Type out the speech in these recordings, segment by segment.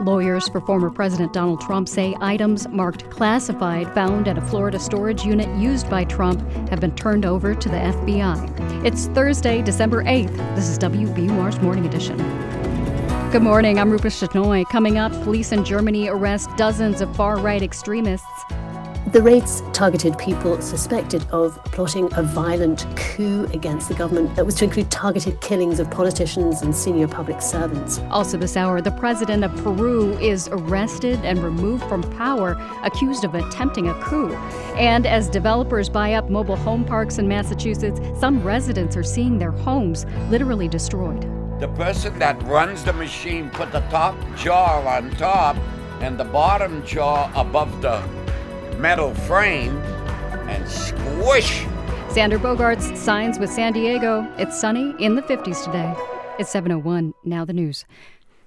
Lawyers for former President Donald Trump say items marked classified found at a Florida storage unit used by Trump have been turned over to the FBI. It's Thursday, December 8th. This is WBUR's Morning Edition. Good morning. I'm Rupa Shenoy. Coming up, police in Germany arrest dozens of far right extremists the raids targeted people suspected of plotting a violent coup against the government that was to include targeted killings of politicians and senior public servants. Also, this hour, the president of Peru is arrested and removed from power, accused of attempting a coup. And as developers buy up mobile home parks in Massachusetts, some residents are seeing their homes literally destroyed. The person that runs the machine put the top jaw on top and the bottom jaw above the metal frame and squish. Xander Bogaerts signs with San Diego. It's sunny in the 50s today. It's 701. Now the news.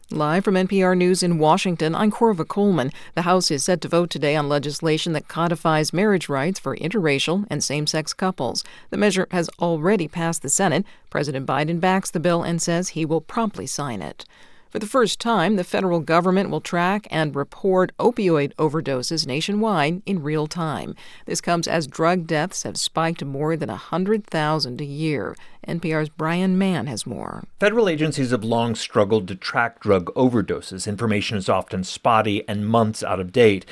Live from NPR News in Washington, I'm Korva Coleman. The House is set to vote today on legislation that codifies marriage rights for interracial and same sex couples. The measure has already passed the Senate. President Biden backs the bill and says he will promptly sign it. For the first time, the federal government will track and report opioid overdoses nationwide in real time. This comes as drug deaths have spiked more than 100,000 a year. NPR's Brian Mann has more. Federal agencies have long struggled to track drug overdoses. Information is often spotty and months out of date.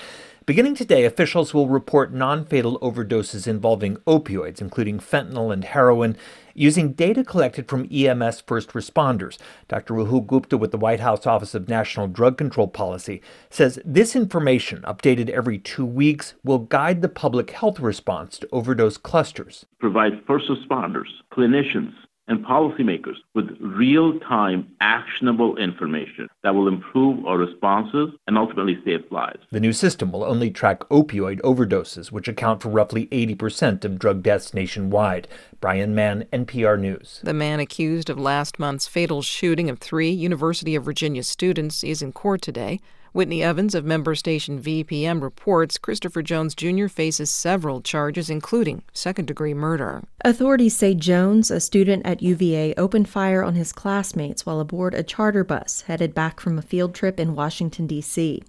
Beginning today, officials will report non fatal overdoses involving opioids, including fentanyl and heroin, using data collected from EMS first responders. Dr. Rahul Gupta with the White House Office of National Drug Control Policy says this information, updated every two weeks, will guide the public health response to overdose clusters. Provide first responders, clinicians, and policymakers with real time, actionable information that will improve our responses and ultimately save lives. The new system will only track opioid overdoses, which account for roughly 80% of drug deaths nationwide. Brian Mann, NPR News. The man accused of last month's fatal shooting of three University of Virginia students is in court today. Whitney Evans of member station VPM reports Christopher Jones Jr. faces several charges, including second degree murder. Authorities say Jones, a student at UVA, opened fire on his classmates while aboard a charter bus headed back from a field trip in Washington, D.C.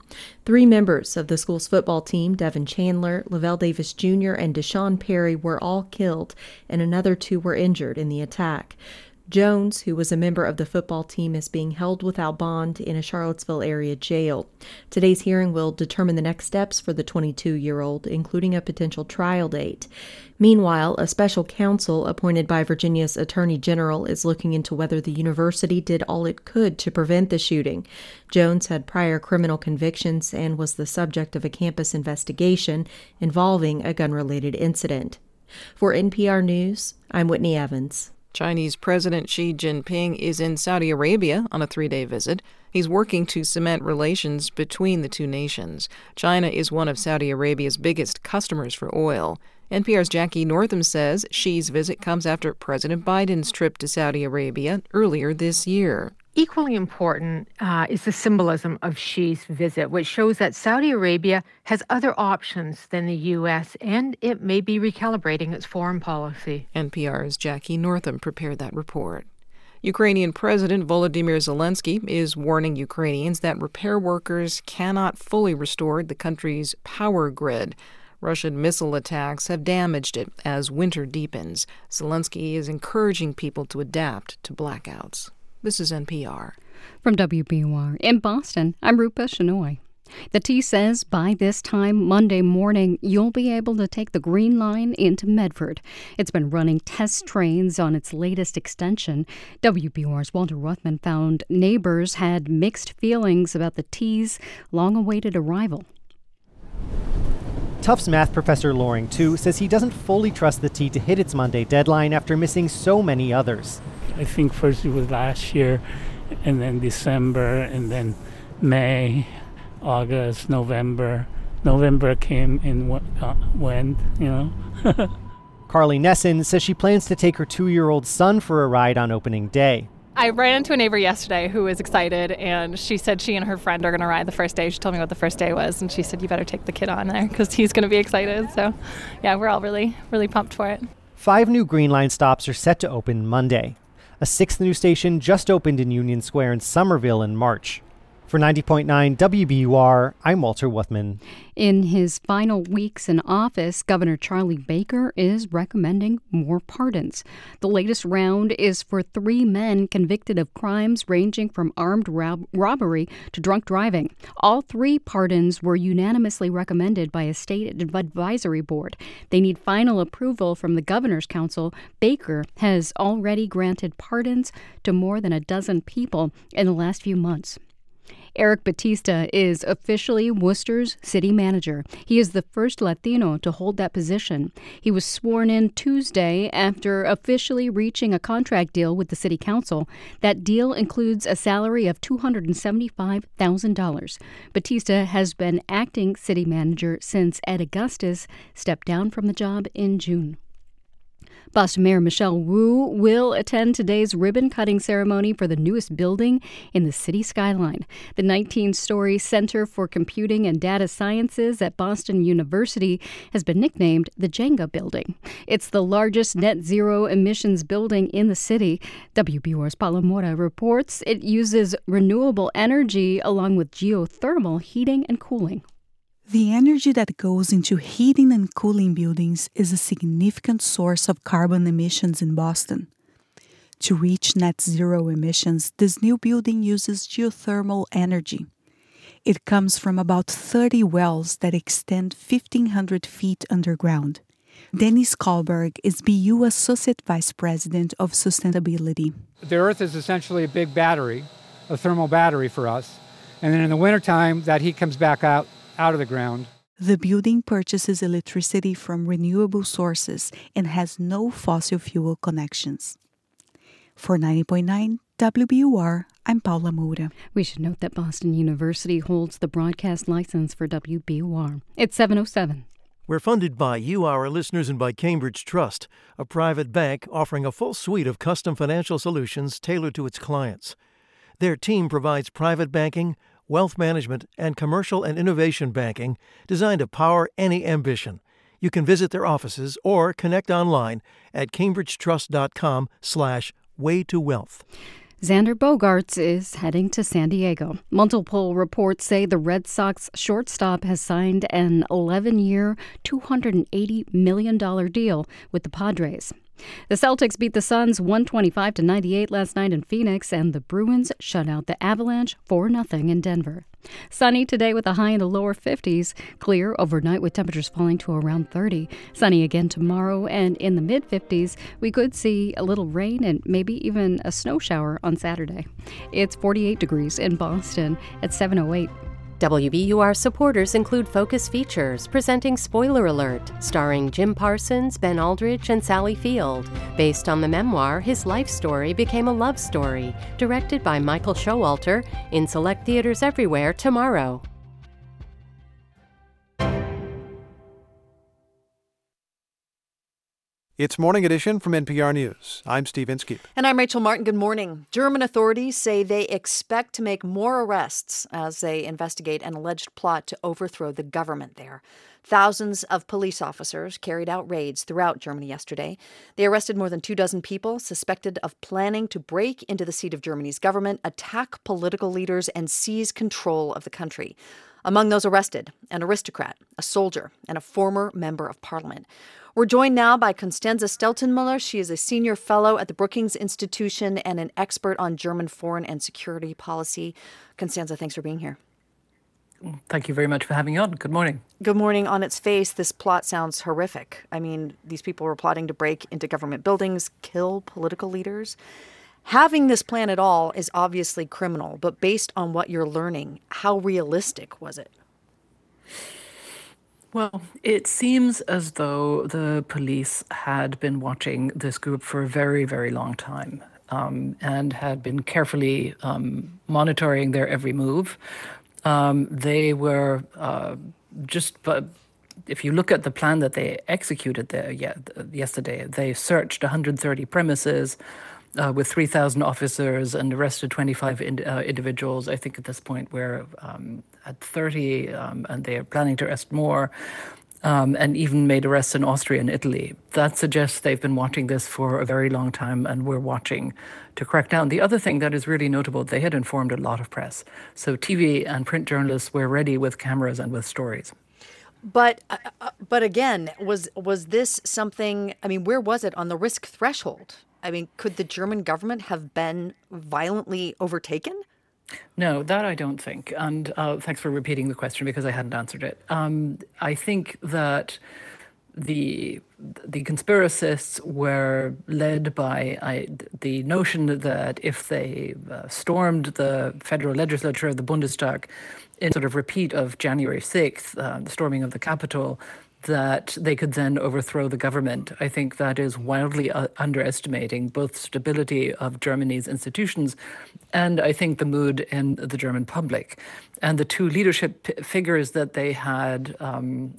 Three members of the school's football team, Devin Chandler, Lavelle Davis Jr., and D'Sean Perry, were all killed, and another two were injured in the attack. Jones, who was a member of the football team, is being held without bond in a Charlottesville area jail. Today's hearing will determine the next steps for the 22 year old, including a potential trial date. Meanwhile, a special counsel appointed by Virginia's Attorney General is looking into whether the university did all it could to prevent the shooting. Jones had prior criminal convictions and was the subject of a campus investigation involving a gun related incident. For NPR News, I'm Whitney Evans. Chinese President Xi Jinping is in Saudi Arabia on a three day visit. He's working to cement relations between the two nations. China is one of Saudi Arabia's biggest customers for oil. NPR's Jackie Northam says Xi's visit comes after President Biden's trip to Saudi Arabia earlier this year. Equally important uh, is the symbolism of Xi's visit, which shows that Saudi Arabia has other options than the U.S. and it may be recalibrating its foreign policy. NPR's Jackie Northam prepared that report. Ukrainian President Volodymyr Zelensky is warning Ukrainians that repair workers cannot fully restore the country's power grid. Russian missile attacks have damaged it as winter deepens. Zelensky is encouraging people to adapt to blackouts. This is NPR. From WBUR in Boston, I'm Rupa Shenoy. The T says by this time Monday morning, you'll be able to take the Green Line into Medford. It's been running test trains on its latest extension. WBUR's Walter Wuthmann found neighbors had mixed feelings about the T's long awaited arrival. Tufts math professor Loring Tu, says he doesn't fully trust the T to hit its Monday deadline after missing so many others. I think first it was last year, and then December, and then May, August, November. November came and uh, went, you know. Carly Nesson says she plans to take her two year old son for a ride on opening day. I ran into a neighbor yesterday who was excited, and she said she and her friend are going to ride the first day. She told me what the first day was, and she said, You better take the kid on there because he's going to be excited. So, yeah, we're all really, really pumped for it. Five new Green Line stops are set to open Monday. A sixth new station just opened in Union Square in Somerville in March. For 90.9 WBUR, I'm Walter Wuthmann. In his final weeks in office, Governor Charlie Baker is recommending more pardons. The latest round is for three men convicted of crimes ranging from armed rob- robbery to drunk driving. All three pardons were unanimously recommended by a state advisory board. They need final approval from the Governor's Council. Baker has already granted pardons to more than a dozen people in the last few months. Eric Batista is officially Worcester's city manager. He is the first Latino to hold that position. He was sworn in Tuesday after officially reaching a contract deal with the city council. That deal includes a salary of $275,000. Batista has been acting city manager since Ed Augustus stepped down from the job in June. Boston Mayor Michelle Wu will attend today's ribbon cutting ceremony for the newest building in the city skyline. The 19 story Center for Computing and Data Sciences at Boston University has been nicknamed the Jenga Building. It's the largest net zero emissions building in the city. WBUR's Paula Moura reports it uses renewable energy along with geothermal heating and cooling. The energy that goes into heating and cooling buildings is a significant source of carbon emissions in Boston. To reach net zero emissions, this new building uses geothermal energy. It comes from about 30 wells that extend 1,500 feet underground. Dennis Carlberg is BU Associate Vice President of Sustainability. The Earth is essentially a big battery, a thermal battery for us. And then in the wintertime, that heat comes back out out of the ground. The building purchases electricity from renewable sources and has no fossil fuel connections. For 90.9 WBUR, I'm Paula Moura. We should note that Boston University holds the broadcast license for WBUR. It's 707. We're funded by you, our listeners, and by Cambridge Trust, a private bank offering a full suite of custom financial solutions tailored to its clients. Their team provides private banking, wealth management, and commercial and innovation banking designed to power any ambition. You can visit their offices or connect online at cambridgetrust.com slash way to wealth. Xander Bogaerts is heading to San Diego. Multiple reports say the Red Sox shortstop has signed an 11 year, $280 million deal with the Padres. The Celtics beat the Suns 125 to 98 last night in Phoenix, and the Bruins shut out the Avalanche 4 0 in Denver. Sunny today with a high in the lower 50s. Clear overnight with temperatures falling to around 30. Sunny again tomorrow, and in the mid 50s, we could see a little rain and maybe even a snow shower on Saturday. It's 48 degrees in Boston at 708. WBUR supporters include Focus Features, presenting Spoiler Alert, starring Jim Parsons, Ben Aldridge, and Sally Field. Based on the memoir, his life story became a love story, directed by Michael Showalter, in select theaters everywhere tomorrow. It's Morning Edition from NPR News. I'm Steve Inskeep. And I'm Rachel Martin. Good morning. German authorities say they expect to make more arrests as they investigate an alleged plot to overthrow the government there. Thousands of police officers carried out raids throughout Germany yesterday. They arrested more than two dozen people suspected of planning to break into the seat of Germany's government, attack political leaders, and seize control of the country. Among those arrested, an aristocrat, a soldier, and a former member of parliament. We're joined now by Constanze Stelzenmuller. She is a senior fellow at the Brookings Institution and an expert on German foreign and security policy. Constanze, thanks for being here. Thank you very much for having me on. Good morning. Good morning. On its face, this plot sounds horrific. I mean, these people were plotting to break into government buildings, kill political leaders. Having this plan at all is obviously criminal, but based on what you're learning, how realistic was it? Well, it seems as though the police had been watching this group for a very, very long time um, and had been carefully um, monitoring their every move. Um, they were uh, just, but if you look at the plan that they executed there yesterday, they searched 130 premises. Uh, with 3,000 officers and arrested 25 in, uh, individuals. I think at this point we're um, at 30, um, and they are planning to arrest more. um, and even made arrests in Austria and Italy. That suggests they've been watching this for a very long time, and we're watching to crack down. The other thing that is really notable, they had informed a lot of press. So TV and print journalists were ready with cameras and with stories. But uh, uh, but again, was was this something? I mean, where was it on the risk threshold? I mean, could the German government have been violently overtaken? No, that I don't think. And uh, thanks for repeating the question because I hadn't answered it. Um, I think that the the conspiracists were led by I, the notion that if they uh, stormed the federal legislature, the Bundestag, in sort of repeat of January 6th, uh, the storming of the Capitol, that they could then overthrow the government. I think that is wildly uh, underestimating both stability of Germany's institutions and I think the mood in the German public. And the two leadership p- figures that they had um,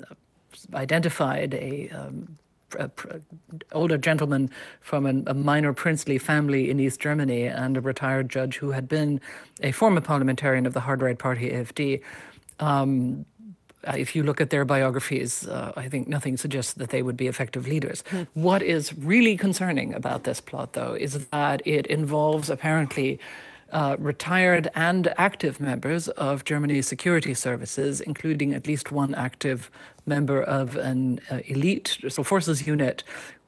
identified a um, a, older gentleman from an, a minor princely family in East Germany and a retired judge who had been a former parliamentarian of the hard right party AfD. Um, if you look at their biographies, uh, I think nothing suggests that they would be effective leaders. Hmm. What is really concerning about this plot, though, is that it involves apparently uh, retired and active members of Germany's security services, including at least one active member of an uh, elite so forces unit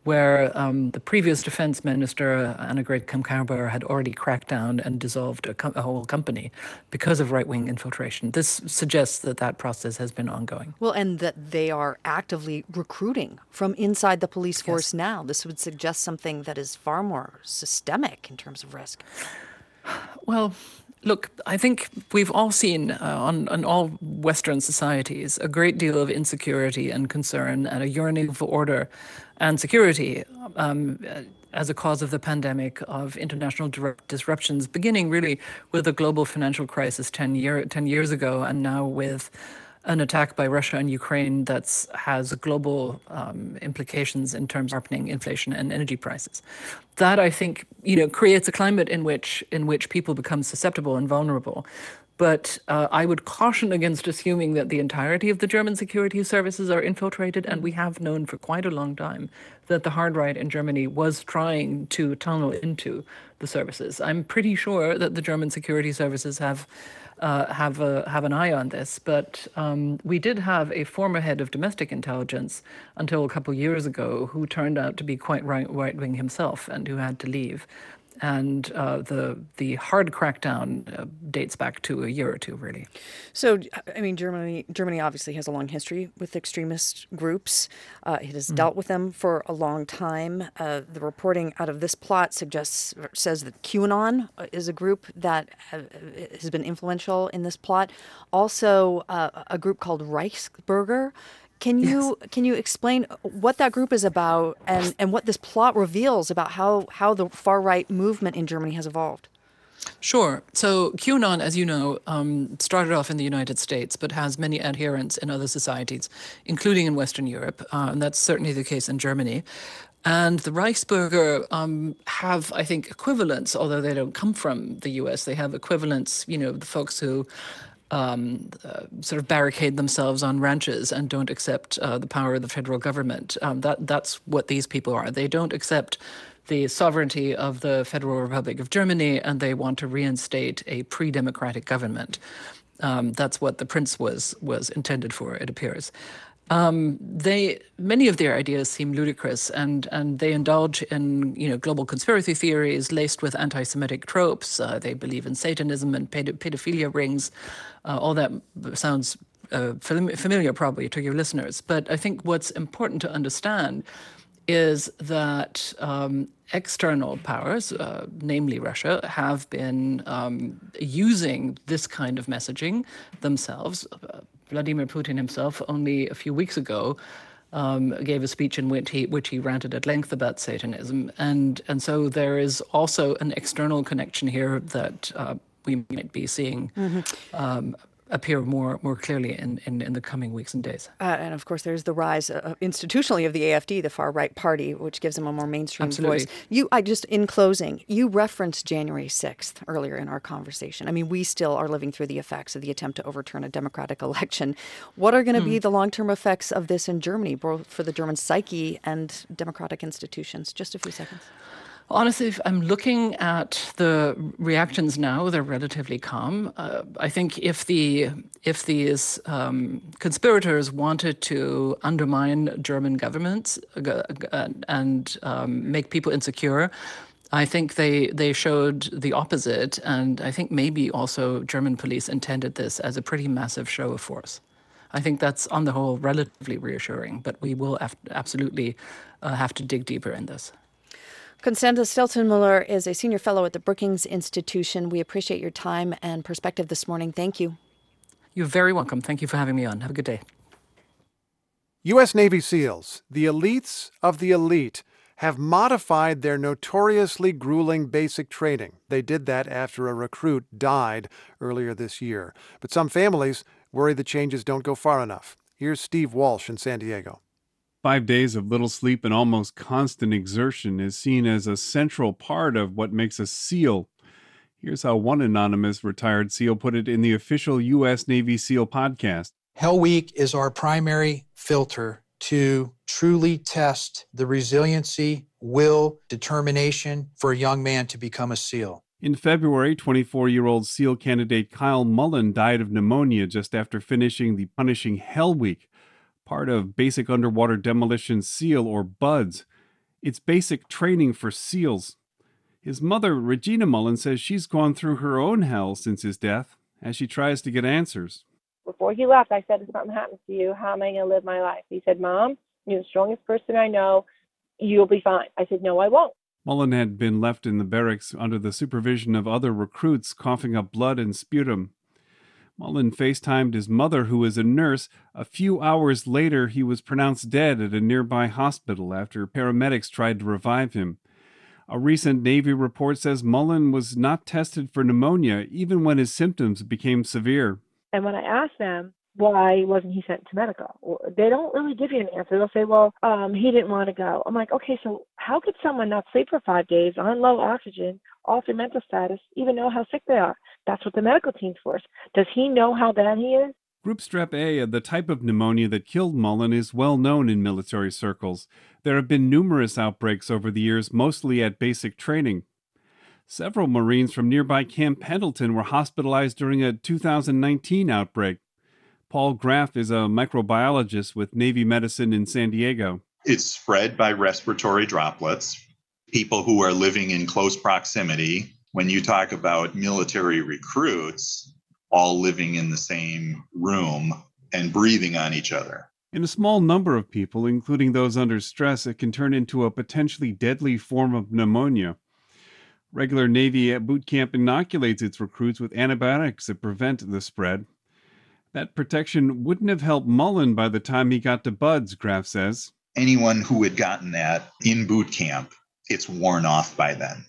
where um, the previous defense minister, Annegret Kramp-Karrenbauer, had already cracked down and dissolved a, com- a whole company because of right-wing infiltration. This suggests that that process has been ongoing. Well, and that they are actively recruiting from inside the police force yes. now. This would suggest something that is far more systemic in terms of risk. Well, look, I think we've all seen uh, on, on all Western societies a great deal of insecurity and concern and a yearning for order and security um, as a cause of the pandemic, of international disruptions, beginning really with the global financial crisis 10, year, 10 years ago, and now with an attack by Russia and Ukraine that has global um, implications in terms of sharpening inflation and energy prices. That I think you know creates a climate in which in which people become susceptible and vulnerable. But uh, I would caution against assuming that the entirety of the German security services are infiltrated, and we have known for quite a long time that the hard right in Germany was trying to tunnel into the services. I'm pretty sure that the German security services have uh, have a, have an eye on this. But um, we did have a former head of domestic intelligence until a couple years ago who turned out to be quite right wing himself and who had to leave and uh, the the hard crackdown uh, dates back to a year or two, really. So, I mean, Germany Germany obviously has a long history with extremist groups. Uh, it has mm dealt with them for a long time. Uh, the reporting out of this plot suggests says that QAnon uh, is a group that uh, has been influential in this plot. Also, a group called Reichsbürger can you yes. can you explain what that group is about and, and what this plot reveals about how, how the far right movement in Germany has evolved? Sure. So QAnon, as you know, um, started off in the United States, but has many adherents in other societies, including in Western Europe, uh, and that's certainly the case in Germany. And the Reichsbürger um, have, I think, equivalents, although they don't come from the U.S. They have equivalents, you know, the folks who um, uh, sort of barricade themselves on ranches and don't accept uh, the power of the federal government. Um, that that's what these people are. They don't accept the sovereignty of the Federal Republic of Germany, and they want to reinstate a pre-democratic government. Um, that's what the prince was was intended for. It appears. Um, they many of their ideas seem ludicrous, and and they indulge in you know global conspiracy theories laced with anti-Semitic tropes. Uh, they believe in Satanism and pedophilia rings. Uh, all that sounds uh, familiar probably to your listeners, but I think what's important to understand is that um, external powers, uh, namely Russia, have been um, using this kind of messaging themselves. Uh, Vladimir Putin himself, only a few weeks ago, um, gave a speech in which he which he ranted at length about Satanism, and and so there is also an external connection here that uh, we might be seeing mm-hmm. um, appear more more clearly in, in, in the coming weeks and days. Uh, and of course, there's the rise uh, institutionally of the AFD, the far right party, which gives them a more mainstream Absolutely. voice. You, I just in closing, you referenced January 6th earlier in our conversation. I mean, we still are living through the effects of the attempt to overturn a democratic election. What are going to Hmm. be the long term effects of this in Germany, both for the German psyche and democratic institutions? Just a few seconds. Honestly, if I'm looking at the reactions now, they're relatively calm. Uh, I think if the if these um, conspirators wanted to undermine German governments uh, and um, make people insecure, I think they they showed the opposite, and I think maybe also German police intended this as a pretty massive show of force. I think that's on the whole relatively reassuring, but we will absolutely uh, have to dig deeper in this. Constanze Stelzenmuller is a senior fellow at the Brookings Institution. We appreciate your time and perspective this morning. Thank you. You're very welcome. Thank you for having me on. Have a good day. U.S. Navy SEALs, the elites of the elite, have modified their notoriously grueling basic training. They did that after a recruit died earlier this year. But some families worry the changes don't go far enough. Here's Steve Walsh in San Diego. Five days of little sleep and almost constant exertion is seen as a central part of what makes a SEAL. Here's how one anonymous retired SEAL put it in the official U.S. Navy SEAL podcast. Hell Week is our primary filter to truly test the resiliency, will, determination for a young man to become a SEAL. In February, 24 year old SEAL candidate Kyle Mullen died of pneumonia just after finishing the punishing Hell Week, part of Basic Underwater Demolition SEAL or BUDS. It's basic training for SEALs. His mother, Regina Mullen, says she's gone through her own hell since his death as she tries to get answers. Before he left, I said, if something happens to you, how am I going to live my life? He said, Mom, you're the strongest person I know. You'll be fine. I said, No, I won't. Mullen had been left in the barracks under the supervision of other recruits coughing up blood and sputum. Mullen FaceTimed his mother, who was a nurse. A few hours later, he was pronounced dead at a nearby hospital after paramedics tried to revive him. A recent Navy report says Mullen was not tested for pneumonia even when his symptoms became severe. And when I asked them, why wasn't he sent to medical? They don't really give you an answer. They'll say, well, um, he didn't want to go. I'm like, okay, so how could someone not sleep for five days on low oxygen, off their mental status, even know how sick they are? That's what the medical team's for. Does he know how bad he is? Group strep A, uh, the type of pneumonia that killed Mullen, is well known in military circles. There have been numerous outbreaks over the years, mostly at basic training. Several Marines from nearby Camp Pendleton were hospitalized during a 2019 outbreak. Paul Graff is a microbiologist with Navy Medicine in San Diego. It's spread by respiratory droplets. People who are living in close proximity, when you talk about military recruits, all living in the same room and breathing on each other. In a small number of people, including those under stress, it can turn into a potentially deadly form of pneumonia. Regular Navy boot camp inoculates its recruits with antibiotics that prevent the spread. That protection wouldn't have helped Mullen by the time he got to Buds, Graff says. Anyone who had gotten that in boot camp, it's worn off by then.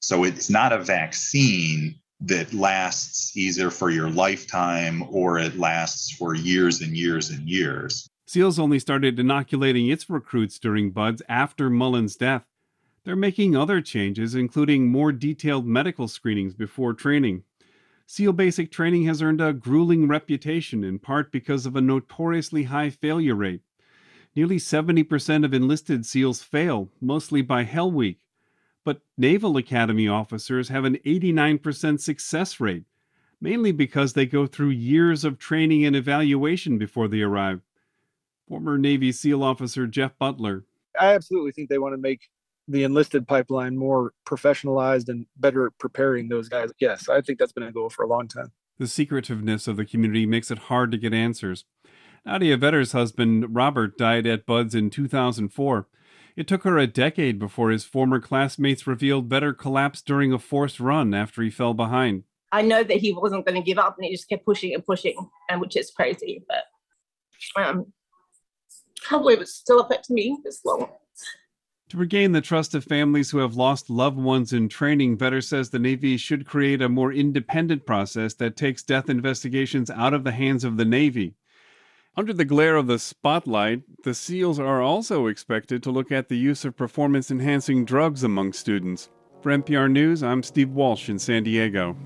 So it's not a vaccine that lasts either for your lifetime or it lasts for years and years and years. SEALs only started inoculating its recruits during Buds after Mullen's death. They're making other changes, including more detailed medical screenings before training. SEAL basic training has earned a grueling reputation, in part because of a notoriously high failure rate. Nearly 70% of enlisted SEALs fail, mostly by Hell Week. But Naval Academy officers have an 89% success rate, mainly because they go through years of training and evaluation before they arrive. Former Navy SEAL officer Jeff Butler. I absolutely think they want to make the enlisted pipeline more professionalized and better preparing those guys. Yes, I think that's been a goal for a long time. The secretiveness of the community makes it hard to get answers. Nadia Vetter's husband, Robert, died at Buds in 2004. It took her a decade before his former classmates revealed Vetter collapsed during a forced run after he fell behind. I know that he wasn't going to give up and he just kept pushing and pushing, and which is crazy. But um, can't believe it's still affecting me this long. To regain the trust of families who have lost loved ones in training, Vetter says the Navy should create a more independent process that takes death investigations out of the hands of the Navy. Under the glare of the spotlight, the SEALs are also expected to look at the use of performance enhancing drugs among students. For NPR News, I'm Steve Walsh in San Diego.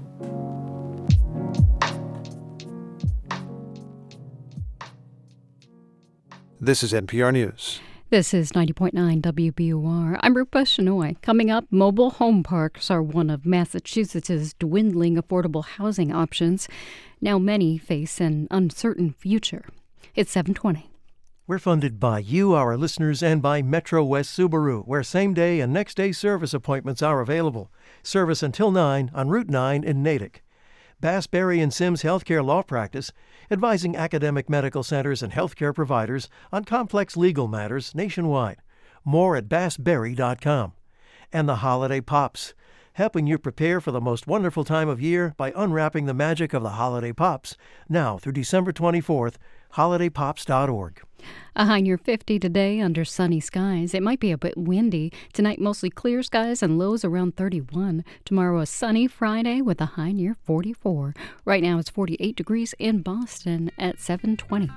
This is NPR News. This is 90.9 WBUR. I'm Rupa Shenoy. Coming up, mobile home parks are one of Massachusetts' dwindling affordable housing options. Now many face an uncertain future. It's 720. We're funded by you, our listeners, and by Metro West Subaru, where same day and next day service appointments are available. Service until 9 on Route 9 in Natick. Bass Berry and Sims Healthcare Law Practice, advising academic medical centers and healthcare providers on complex legal matters nationwide. More at bassberry.com. And the Holiday Pops, helping you prepare for the most wonderful time of year by unwrapping the magic of the Holiday Pops, now through December 24th, holidaypops.org. A high uh-huh, near 50 today under sunny skies. It might be a bit windy. Tonight, mostly clear skies and lows around 31. Tomorrow, a sunny Friday with a high near 44. Right now, it's 48 degrees in Boston at 720.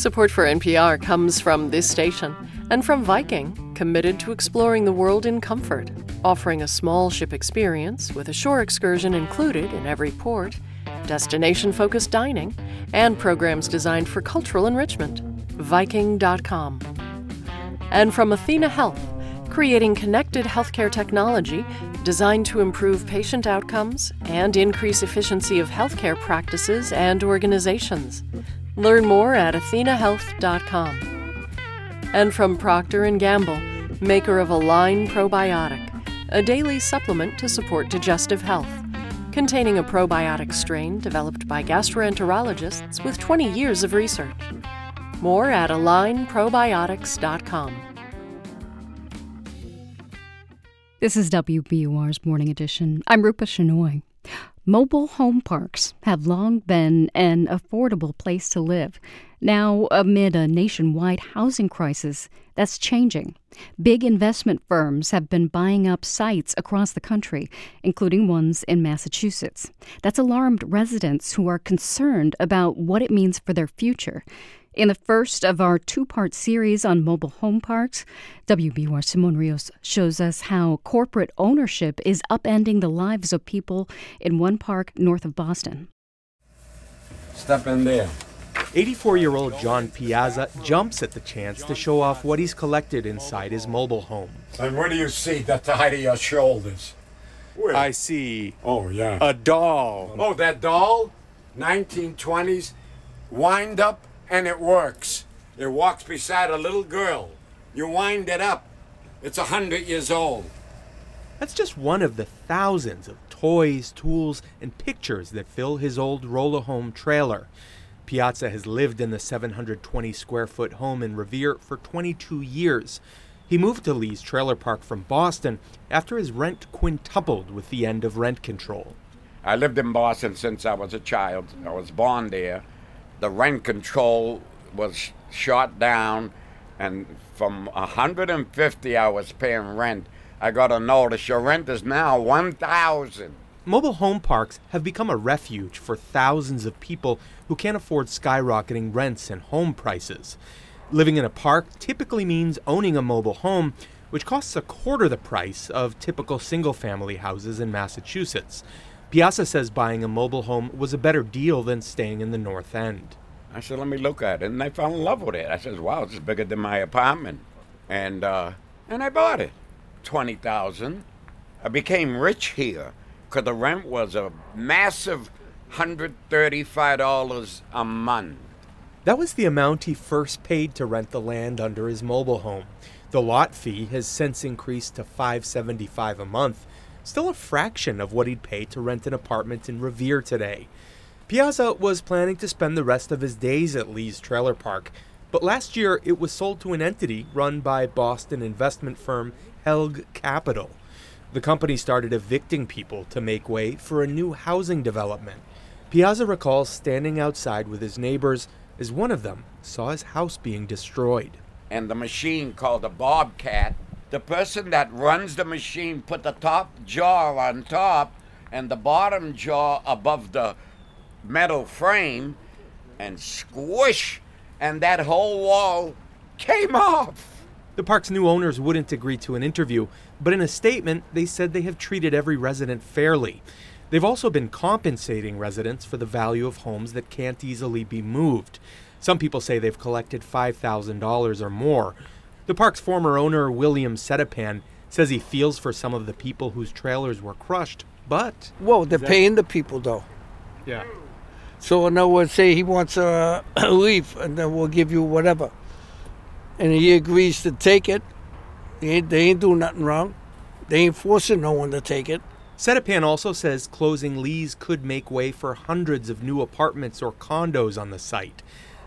Support for NPR comes from this station and from Viking, committed to exploring the world in comfort, offering a small ship experience with a shore excursion included in every port, destination focused dining, and programs designed for cultural enrichment. Viking.com. And from Athena Health, creating connected healthcare technology designed to improve patient outcomes and increase efficiency of healthcare practices and organizations. Learn more at athenahealth.com. And from Procter & Gamble, maker of Align Probiotic, a daily supplement to support digestive health, containing a probiotic strain developed by gastroenterologists with 20 years of research. More at alignprobiotics.com. This is WBUR's Morning Edition. I'm Rupa Shenoy. Mobile home parks have long been an affordable place to live. Now, amid a nationwide housing crisis, that's changing. Big investment firms have been buying up sites across the country, including ones in Massachusetts. That's alarmed residents who are concerned about what it means for their future. In the first of our two part series on mobile home parks, WBUR Simon Rios shows us how corporate ownership is upending the lives of people in one park north of Boston. Step in there. 84 year old John Piazza jumps at the chance to show off what he's collected inside his mobile home. And what do you see at the height of your shoulders? Where? I see. Oh, yeah. A doll. Oh, that doll? 1920s, wind up, and it works. It walks beside a little girl. You wind it up. It's a hundred years old. That's just one of the thousands of toys, tools, and pictures that fill his old roller home trailer. Piazza has lived in the 720 square foot home in Revere for 22 years. He moved to Lee's trailer park from Boston after his rent quintupled with the end of rent control. I lived in Boston since I was a child. I was born there. The rent control was shot down, and from 150 I was paying rent. I got a notice your rent is now 1,000. Mobile home parks have become a refuge for thousands of people who can't afford skyrocketing rents and home prices. Living in a park typically means owning a mobile home, which costs a quarter the price of typical single family houses in Massachusetts. Piazza says buying a mobile home was a better deal than staying in the North End. I said, let me look at it. And I fell in love with it. I said, wow, this is bigger than my apartment. And, uh, and I bought it. 20000 I became rich here because the rent was a massive $135 a month. That was the amount he first paid to rent the land under his mobile home. The lot fee has since increased to 575 a month, still a fraction of what he'd pay to rent an apartment in Revere today. Piazza was planning to spend the rest of his days at Lee's trailer park, but last year it was sold to an entity run by Boston investment firm Helg Capital. The company started evicting people to make way for a new housing development. Piazza recalls standing outside with his neighbors as one of them saw his house being destroyed. And the machine called a bobcat. The person that runs the machine put the top jaw on top and the bottom jaw above the metal frame and squish, and that whole wall came off. The park's new owners wouldn't agree to an interview, but in a statement, they said they have treated every resident fairly. They've also been compensating residents for the value of homes that can't easily be moved. Some people say they've collected $5,000 or more. The park's former owner, William Setapan, says he feels for some of the people whose trailers were crushed, but. Whoa, they're paying the people, though. Yeah. So, in other words, say he wants a, a leaf, and then we'll give you whatever. And he agrees to take it. They ain't, they ain't doing nothing wrong. They ain't forcing no one to take it. Setapan also says closing Lee's could make way for hundreds of new apartments or condos on the site.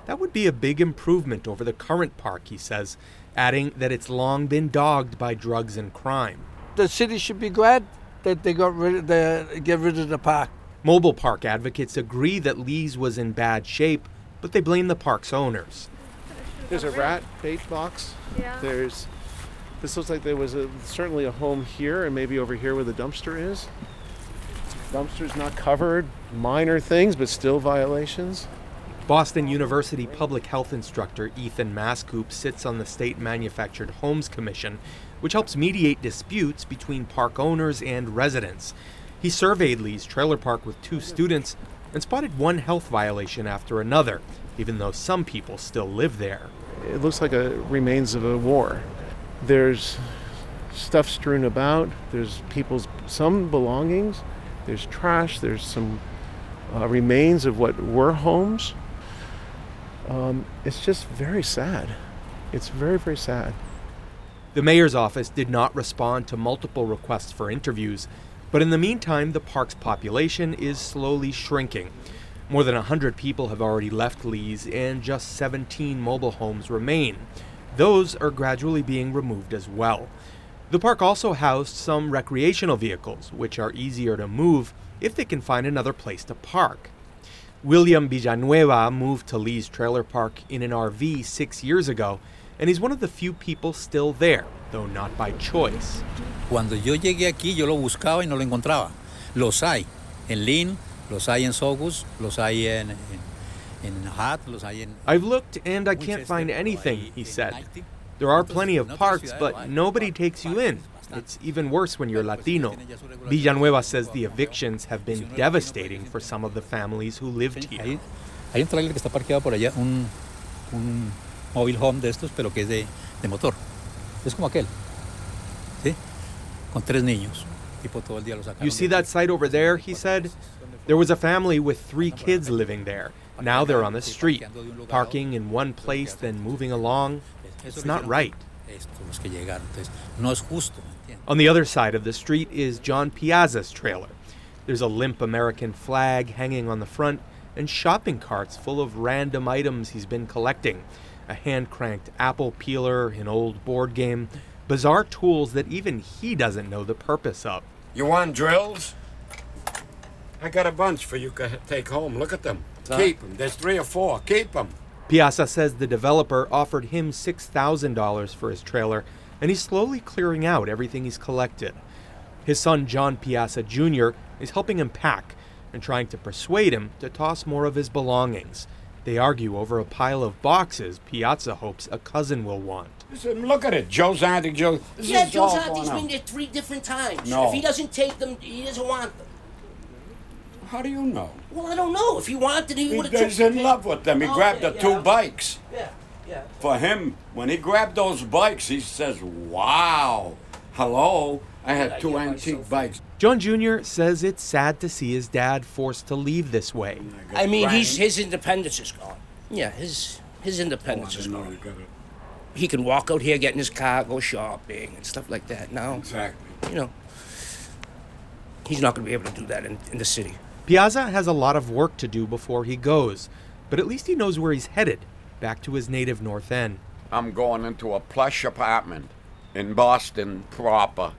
That would be a big improvement over the current park, he says, adding that it's long been dogged by drugs and crime. The city should be glad that they got rid of the get rid of the park. Mobile park advocates agree that Lee's was in bad shape, but they blame the park's owners. There's a rat bait box. Yeah. There's this looks like there was a, certainly a home here and maybe over here where the dumpster is. Dumpster's not covered, minor things, but still violations. Boston University public health instructor Ethan Mascoop sits on the State Manufactured Homes Commission, which helps mediate disputes between park owners and residents. He surveyed Lee's trailer park with two students and spotted one health violation after another, even though some people still live there. It looks like a remains of a war. There's stuff strewn about. There's people's some belongings. There's trash. There's some uh, remains of what were homes. Um, it's just very sad. It's very very sad. The mayor's office did not respond to multiple requests for interviews, but in the meantime, the park's population is slowly shrinking. More than 100 people have already left Lee's, and just 17 mobile homes remain. Those are gradually being removed as well. The park also housed some recreational vehicles, which are easier to move if they can find another place to park. William Villanueva moved to Lee's trailer park in an RV six years ago, and he's one of the few people still there, though not by choice. Cuando yo llegué aquí, yo lo buscaba y no lo encontraba. Los hay en Lynn, los hay en Saugus, los hay en, en, en Hat, los hay en. I've looked and I can't find anything, he said. There are plenty of parks, but nobody takes you in. It's even worse when you're Latino. Villanueva says the evictions have been devastating for some of the families who lived here. Hay un trailer que está parqueado por allá, un, un mobile home de estos, pero que es de, de motor. Es como aquel, ¿sí? Con tres niños. Tipo todo el día lo sacaron. You see that site over there, he said? There was a family with three kids living there. Now they're on the street, parking in one place, then moving along. It's not right. Los que llegaron. Entonces, no es justo. On the other side of the street is John Piazza's trailer. There's a limp American flag hanging on the front and shopping carts full of random items he's been collecting a hand cranked apple peeler, an old board game, bizarre tools that even he doesn't know the purpose of. You want drills? I got a bunch for you to take home. Look at them. Huh? Keep them. There's three or four. Keep them. Piazza says the developer offered him $6,000 for his trailer, and he's slowly clearing out everything he's collected. His son, John Piazza Jr., is helping him pack and trying to persuade him to toss more of his belongings. They argue over a pile of boxes Piazza hopes a cousin will want. Listen, look at it. Joe's auntie Joe. This yeah, is Joe's all auntie's going been there three different times. No. If he doesn't take them, he doesn't want them. How do you know? Well, I don't know. If he wanted, he He- would have. He's in love with them. He Okay, grabbed the yeah, two okay. bikes. Yeah, yeah. For him, when he grabbed those bikes, he says, Wow, hello, I had two antique bikes. John Jr. says it's sad to see his dad forced to leave this way. I mean, he's his independence is gone. Yeah, his his Oh, independence is gone. He can walk out here, get in his car, go shopping and stuff like that. Now, exactly. You know, he's not going to be able to do that in, in the city. Piazza has a lot of work to do before he goes, but at least he knows where he's headed back to his native North End. I'm going into a plush apartment in Boston proper.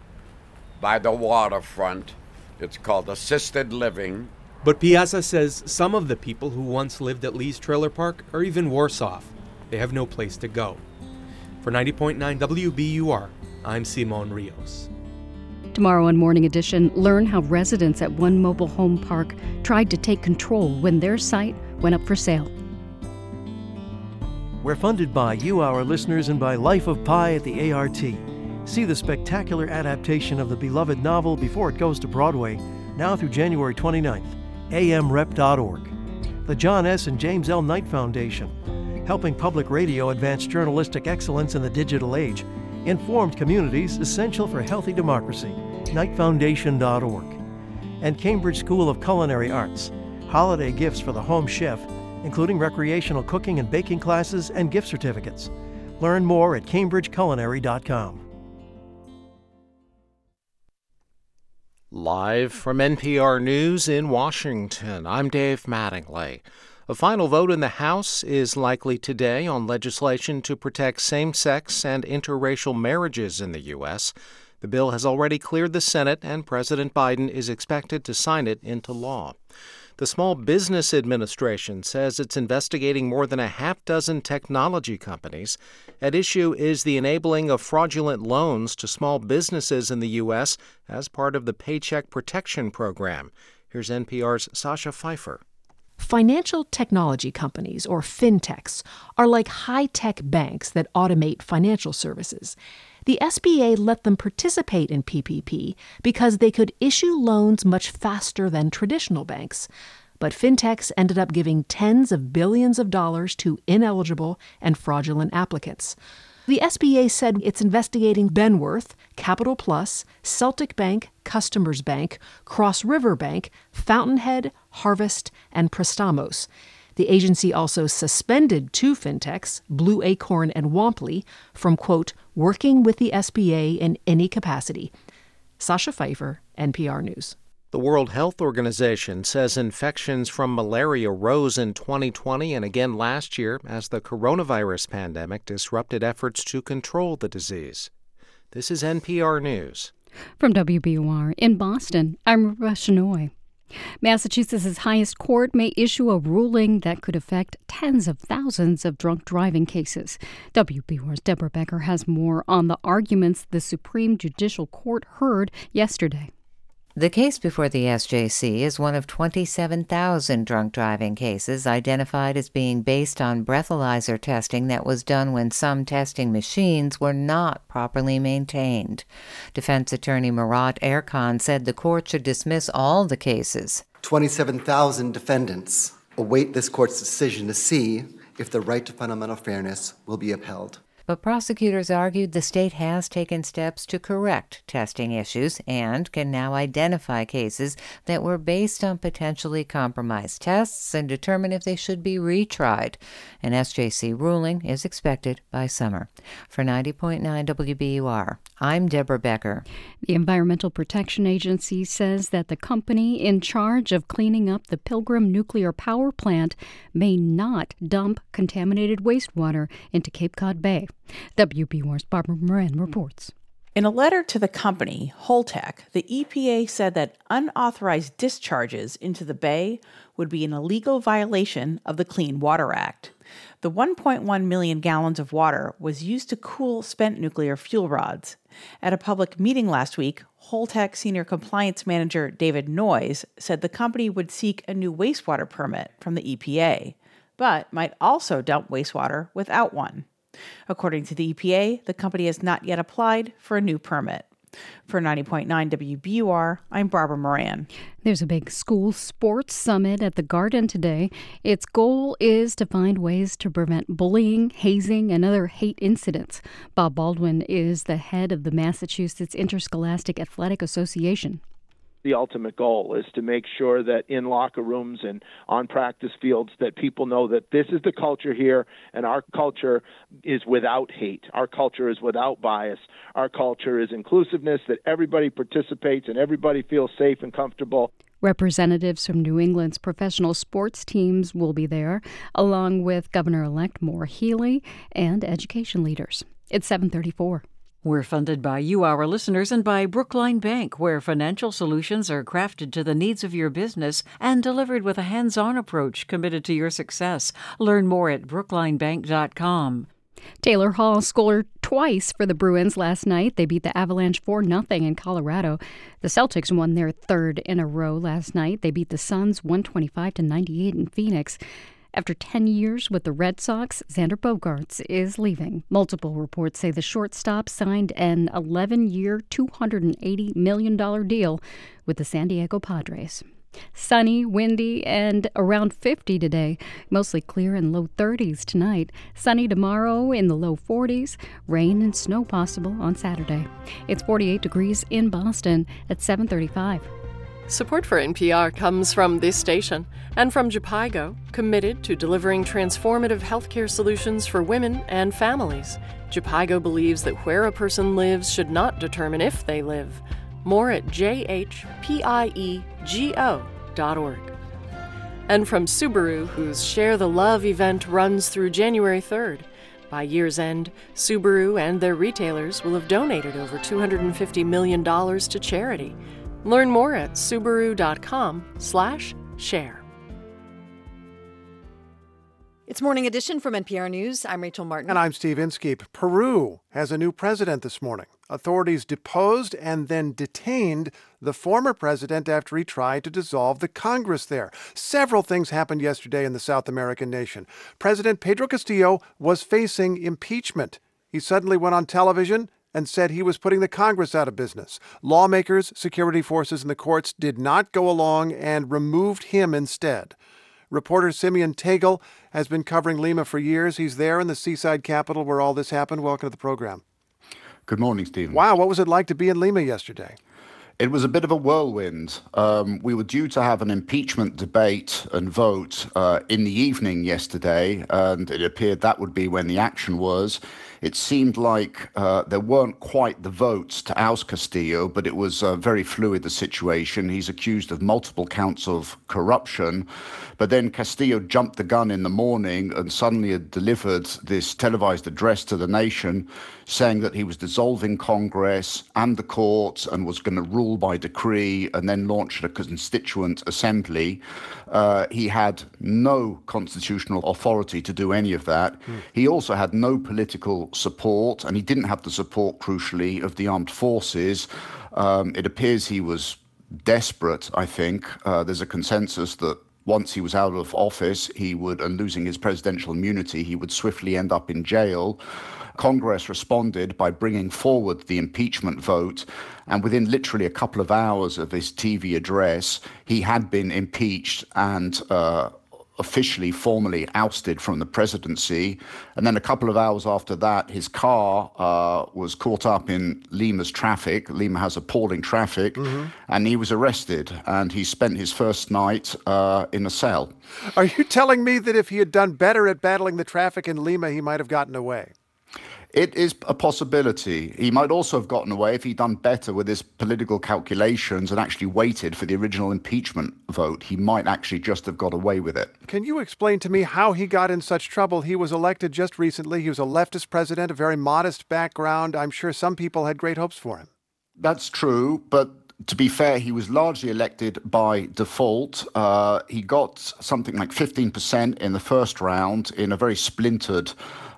by the waterfront. It's called assisted living. But Piazza says some of the people who once lived at Lee's Trailer Park are even worse off. They have no place to go. For 90.9 WBUR, I'm Simon Rios. Tomorrow on Morning Edition, learn how residents at one mobile home park tried to take control when their site went up for sale. We're funded by you, our listeners, and by Life of Pi at the ART. See the spectacular adaptation of the beloved novel before it goes to Broadway, now through January 29th. amrep.org. The John S. and James L. Knight Foundation, helping public radio advance journalistic excellence in the digital age. Informed communities essential for healthy democracy. KnightFoundation.org. And Cambridge School of Culinary Arts, holiday gifts for the home chef including recreational cooking and baking classes and gift certificates. Learn more at cambridgeculinary.com. Live from NPR News in Washington, I'm Dave Mattingly. A final vote in the House is likely today on legislation to protect same sex and interracial marriages in the U.S. The bill has already cleared the Senate, and President Biden is expected to sign it into law. The Small Business Administration says it's investigating more than a half dozen technology companies. At issue is the enabling of fraudulent loans to small businesses in the U.S. as part of the Paycheck Protection Program. Here's NPR's Sasha Pfeiffer. Financial technology companies, or fintechs, are like high tech banks that automate financial services. The SBA let them participate in PPP because they could issue loans much faster than traditional banks. But fintechs ended up giving tens of billions of dollars to ineligible and fraudulent applicants. The SBA said it's investigating Benworth, Capital Plus, Celtic Bank, Customers Bank, Cross River Bank, Fountainhead, Harvest, and Prestamos. The agency also suspended two fintechs, Blue Acorn and Womply, from, quote, working with the SBA in any capacity. Sasha Pfeiffer, NPR News. The World Health Organization says infections from malaria rose in 2020 and again last year as the coronavirus pandemic disrupted efforts to control the disease. This is NPR News. From WBUR in Boston, I'm Rupa Shenoy. Massachusetts' highest court may issue a ruling that could affect tens of thousands of drunk driving cases. WBUR's Deborah Becker has more on the arguments the Supreme Judicial Court heard yesterday. The case before the SJC is one of 27,000 drunk driving cases identified as being based on breathalyzer testing that was done when some testing machines were not properly maintained. Defense attorney Murat Erkan said the court should dismiss all the cases. 27,000 defendants await this court's decision to see if the right to fundamental fairness will be upheld. But prosecutors argued the state has taken steps to correct testing issues and can now identify cases that were based on potentially compromised tests and determine if they should be retried. An SJC ruling is expected by summer. For 90.9 WBUR, I'm Deborah Becker. The Environmental Protection Agency says that the company in charge of cleaning up the Pilgrim nuclear power plant may not dump contaminated wastewater into Cape Cod Bay. WBUR's Barbara Moran reports. In a letter to the company, Holtec, the EPA said that unauthorized discharges into the bay would be an illegal violation of the Clean Water Act. The 1.1 million gallons of water was used to cool spent nuclear fuel rods. At a public meeting last week, Holtec senior compliance manager David Noyes said the company would seek a new wastewater permit from the EPA, but might also dump wastewater without one. According to the EPA, the company has not yet applied for a new permit. For 90.9 WBUR, I'm Barbara Moran. There's a big school sports summit at the Garden today. Its goal is to find ways to prevent bullying, hazing, and other hate incidents. Bob Baldwin is the head of the Massachusetts Interscholastic Athletic Association the ultimate goal is to make sure that in locker rooms and on practice fields that people know that this is the culture here and our culture is without hate our culture is without bias our culture is inclusiveness that everybody participates and everybody feels safe and comfortable Representatives from New England's professional sports teams will be there, along with Governor elect Maura Healey and education leaders. It's 734. We're funded by you, our listeners, and by Brookline Bank, where financial solutions are crafted to the needs of your business and delivered with a hands on approach committed to your success. Learn more at brooklinebank.com. Taylor Hall scored twice for the Bruins last night. They beat the Avalanche 4 0 in Colorado. The Celtics won their third in a row last night. They beat the Suns 125 to 98 in Phoenix. After 10 years with the Red Sox, Xander Bogaerts is leaving. Multiple reports say the shortstop signed an 11 year, $280 million deal with the San Diego Padres. Sunny, windy, and around 50 today. Mostly clear and low 30s tonight. Sunny tomorrow in the low 40s. Rain and snow possible on Saturday. It's 48 degrees in Boston at 735. Support for NPR comes from this station and from Jhpiego, committed to delivering transformative healthcare solutions for women and families. Jhpiego believes that where a person lives should not determine if they live. More at jhpiego.org. And from Subaru, whose Share the Love event runs through January 3rd. By year's end, Subaru and their retailers will have donated over $250 million to charity. Learn more at subaru.com/share. It's Morning Edition from NPR News. I'm Rachel Martin. And I'm Steve Inskeep. Peru has a new president this morning. Authorities deposed and then detained the former president after he tried to dissolve the Congress there. Several things happened yesterday in the South American nation. President Pedro Castillo was facing impeachment. He suddenly went on television and said he was putting the Congress out of business. Lawmakers, security forces, and the courts did not go along and removed him instead. Reporter Simeon Tegel has been covering Lima for years. He's there in the seaside capital where all this happened. Welcome to the program. Good morning, Stephen. Wow, what was it like to be in Lima yesterday? It was a bit of a whirlwind. Um, we were due to have an impeachment debate and vote uh, in the evening yesterday, and it appeared that would be when the action was. It seemed like uh, there weren't quite the votes to oust Castillo, but it was uh, very fluid, the situation. He's accused of multiple counts of corruption. But then Castillo jumped the gun in the morning and suddenly had delivered this televised address to the nation saying that he was dissolving Congress and the courts and was going to rule by decree and then launch a constituent assembly. Uh, he had no constitutional authority to do any of that. Mm. He also had no political support, and he didn't have the support, crucially, of the armed forces. Um, it appears he was desperate, I think. Uh, there's a consensus that once he was out of office, he would, and losing his presidential immunity, he would swiftly end up in jail. Congress responded by bringing forward the impeachment vote. And within literally a couple of hours of his TV address, he had been impeached and uh, officially, formally ousted from the presidency. And then a couple of hours after that, his car uh, was caught up in Lima's traffic. Lima has appalling traffic. Mm-hmm. And he was arrested. And he spent his first night uh, in a cell. Are you telling me that if he had done better at battling the traffic in Lima, he might have gotten away? It is a possibility. He might also have gotten away if he'd done better with his political calculations and actually waited for the original impeachment vote. He might actually just have got away with it. Can you explain to me how he got in such trouble? He was elected just recently. He was a leftist president, a very modest background. I'm sure some people had great hopes for him. That's true, but to be fair, he was largely elected by default. Uh, he got something like 15% in the first round in a very splintered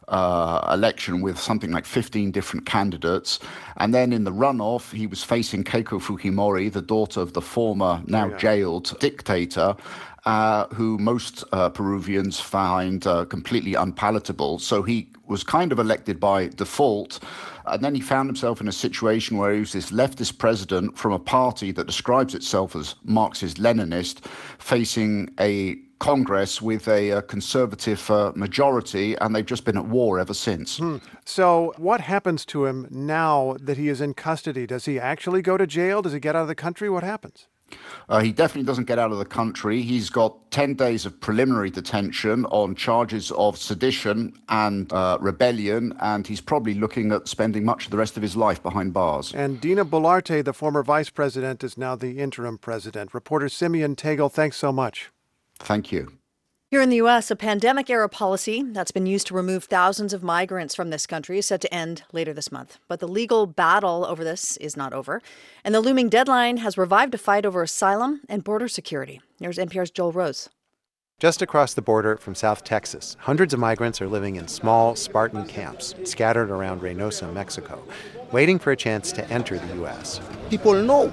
uh, election with something like 15 different candidates. And then in the runoff, he was facing Keiko Fujimori, the daughter of the former, now yeah. jailed dictator. Uh, who most uh, Peruvians find uh, completely unpalatable. So he was kind of elected by default. And then he found himself in a situation where he was this leftist president from a party that describes itself as Marxist Leninist, facing a Congress with a, a conservative uh, majority, and they've just been at war ever since. Hmm. So, what happens to him now that he is in custody? Does he actually go to jail? Does he get out of the country? What happens? Uh, he definitely doesn't get out of the country. He's got 10 days of preliminary detention on charges of sedition and uh, rebellion, and he's probably looking at spending much of the rest of his life behind bars. And Dina Boluarte, the former vice president, is now the interim president. Reporter Simeon Tegel, thanks so much. Thank you. Here in the U.S., a pandemic era policy that's been used to remove thousands of migrants from this country is set to end later this month. But the legal battle over this is not over. And the looming deadline has revived a fight over asylum and border security. Here's NPR's Joel Rose. Just across the border from South Texas, hundreds of migrants are living in small, Spartan camps scattered around Reynosa, Mexico, waiting for a chance to enter the U.S. People know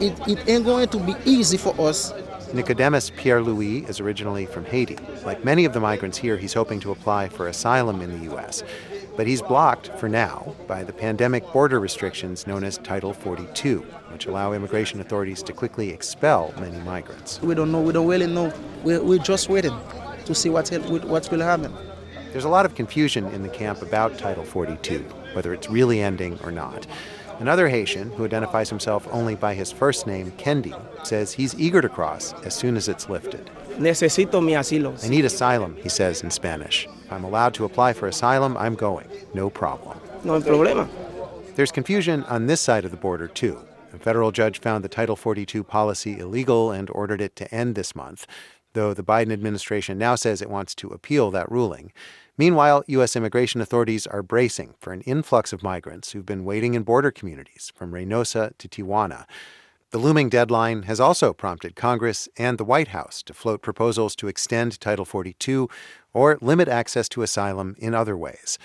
it, it ain't going to be easy for us Nicodemus Pierre Louis is originally from Haiti. Like many of the migrants here, he's hoping to apply for asylum in the U.S. But he's blocked, for now, by the pandemic border restrictions known as Title 42, which allow immigration authorities to quickly expel many migrants. We don't know. We don't really know. We're, we're just waiting to see what's going to happen. There's a lot of confusion in the camp about Title 42, whether it's really ending or not. Another Haitian, who identifies himself only by his first name, Kendi, says he's eager to cross as soon as it's lifted. Necesito mi asilo. I need asylum, he says in Spanish. If I'm allowed to apply for asylum, I'm going. No problem. No problema. There's confusion on this side of the border, too. A federal judge found the Title 42 policy illegal and ordered it to end this month, though the Biden administration now says it wants to appeal that ruling. Meanwhile, U.S. immigration authorities are bracing for an influx of migrants who've been waiting in border communities from Reynosa to Tijuana. The looming deadline has also prompted Congress and the White House to float proposals to extend Title 42 or limit access to asylum in other ways.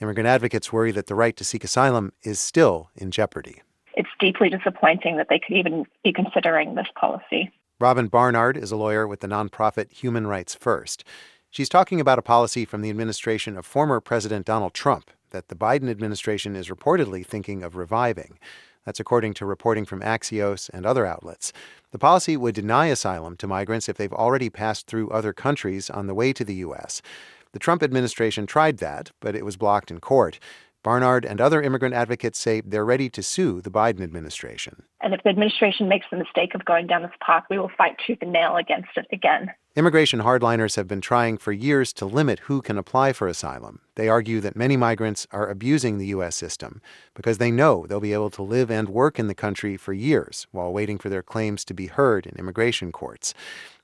Immigrant advocates worry that the right to seek asylum is still in jeopardy. It's deeply disappointing that they could even be considering this policy. Robyn Barnard is a lawyer with the nonprofit Human Rights First. She's talking about a policy from the administration of former President Donald Trump that the Biden administration is reportedly thinking of reviving. That's according to reporting from Axios and other outlets. The policy would deny asylum to migrants if they've already passed through other countries on the way to the U.S. The Trump administration tried that, but it was blocked in court. Barnard and other immigrant advocates say they're ready to sue the Biden administration. And if the administration makes the mistake of going down this path, we will fight tooth and nail against it again. Immigration hardliners have been trying for years to limit who can apply for asylum. They argue that many migrants are abusing the U.S. system because they know they'll be able to live and work in the country for years while waiting for their claims to be heard in immigration courts.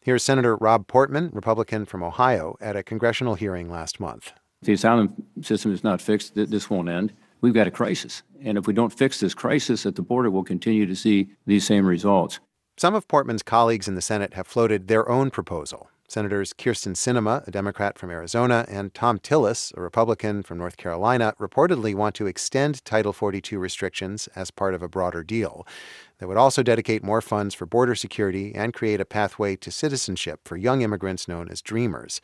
Here's Senator Rob Portman, Republican from Ohio, at a congressional hearing last month. If the asylum system is not fixed, this won't end. We've got a crisis. And if we don't fix this crisis at the border, we'll continue to see these same results. Some of Portman's colleagues in the Senate have floated their own proposal. Senators Kyrsten Sinema, a Democrat from Arizona, and Thom Tillis, a Republican from North Carolina, reportedly want to extend Title 42 restrictions as part of a broader deal that would also dedicate more funds for border security and create a pathway to citizenship for young immigrants known as Dreamers.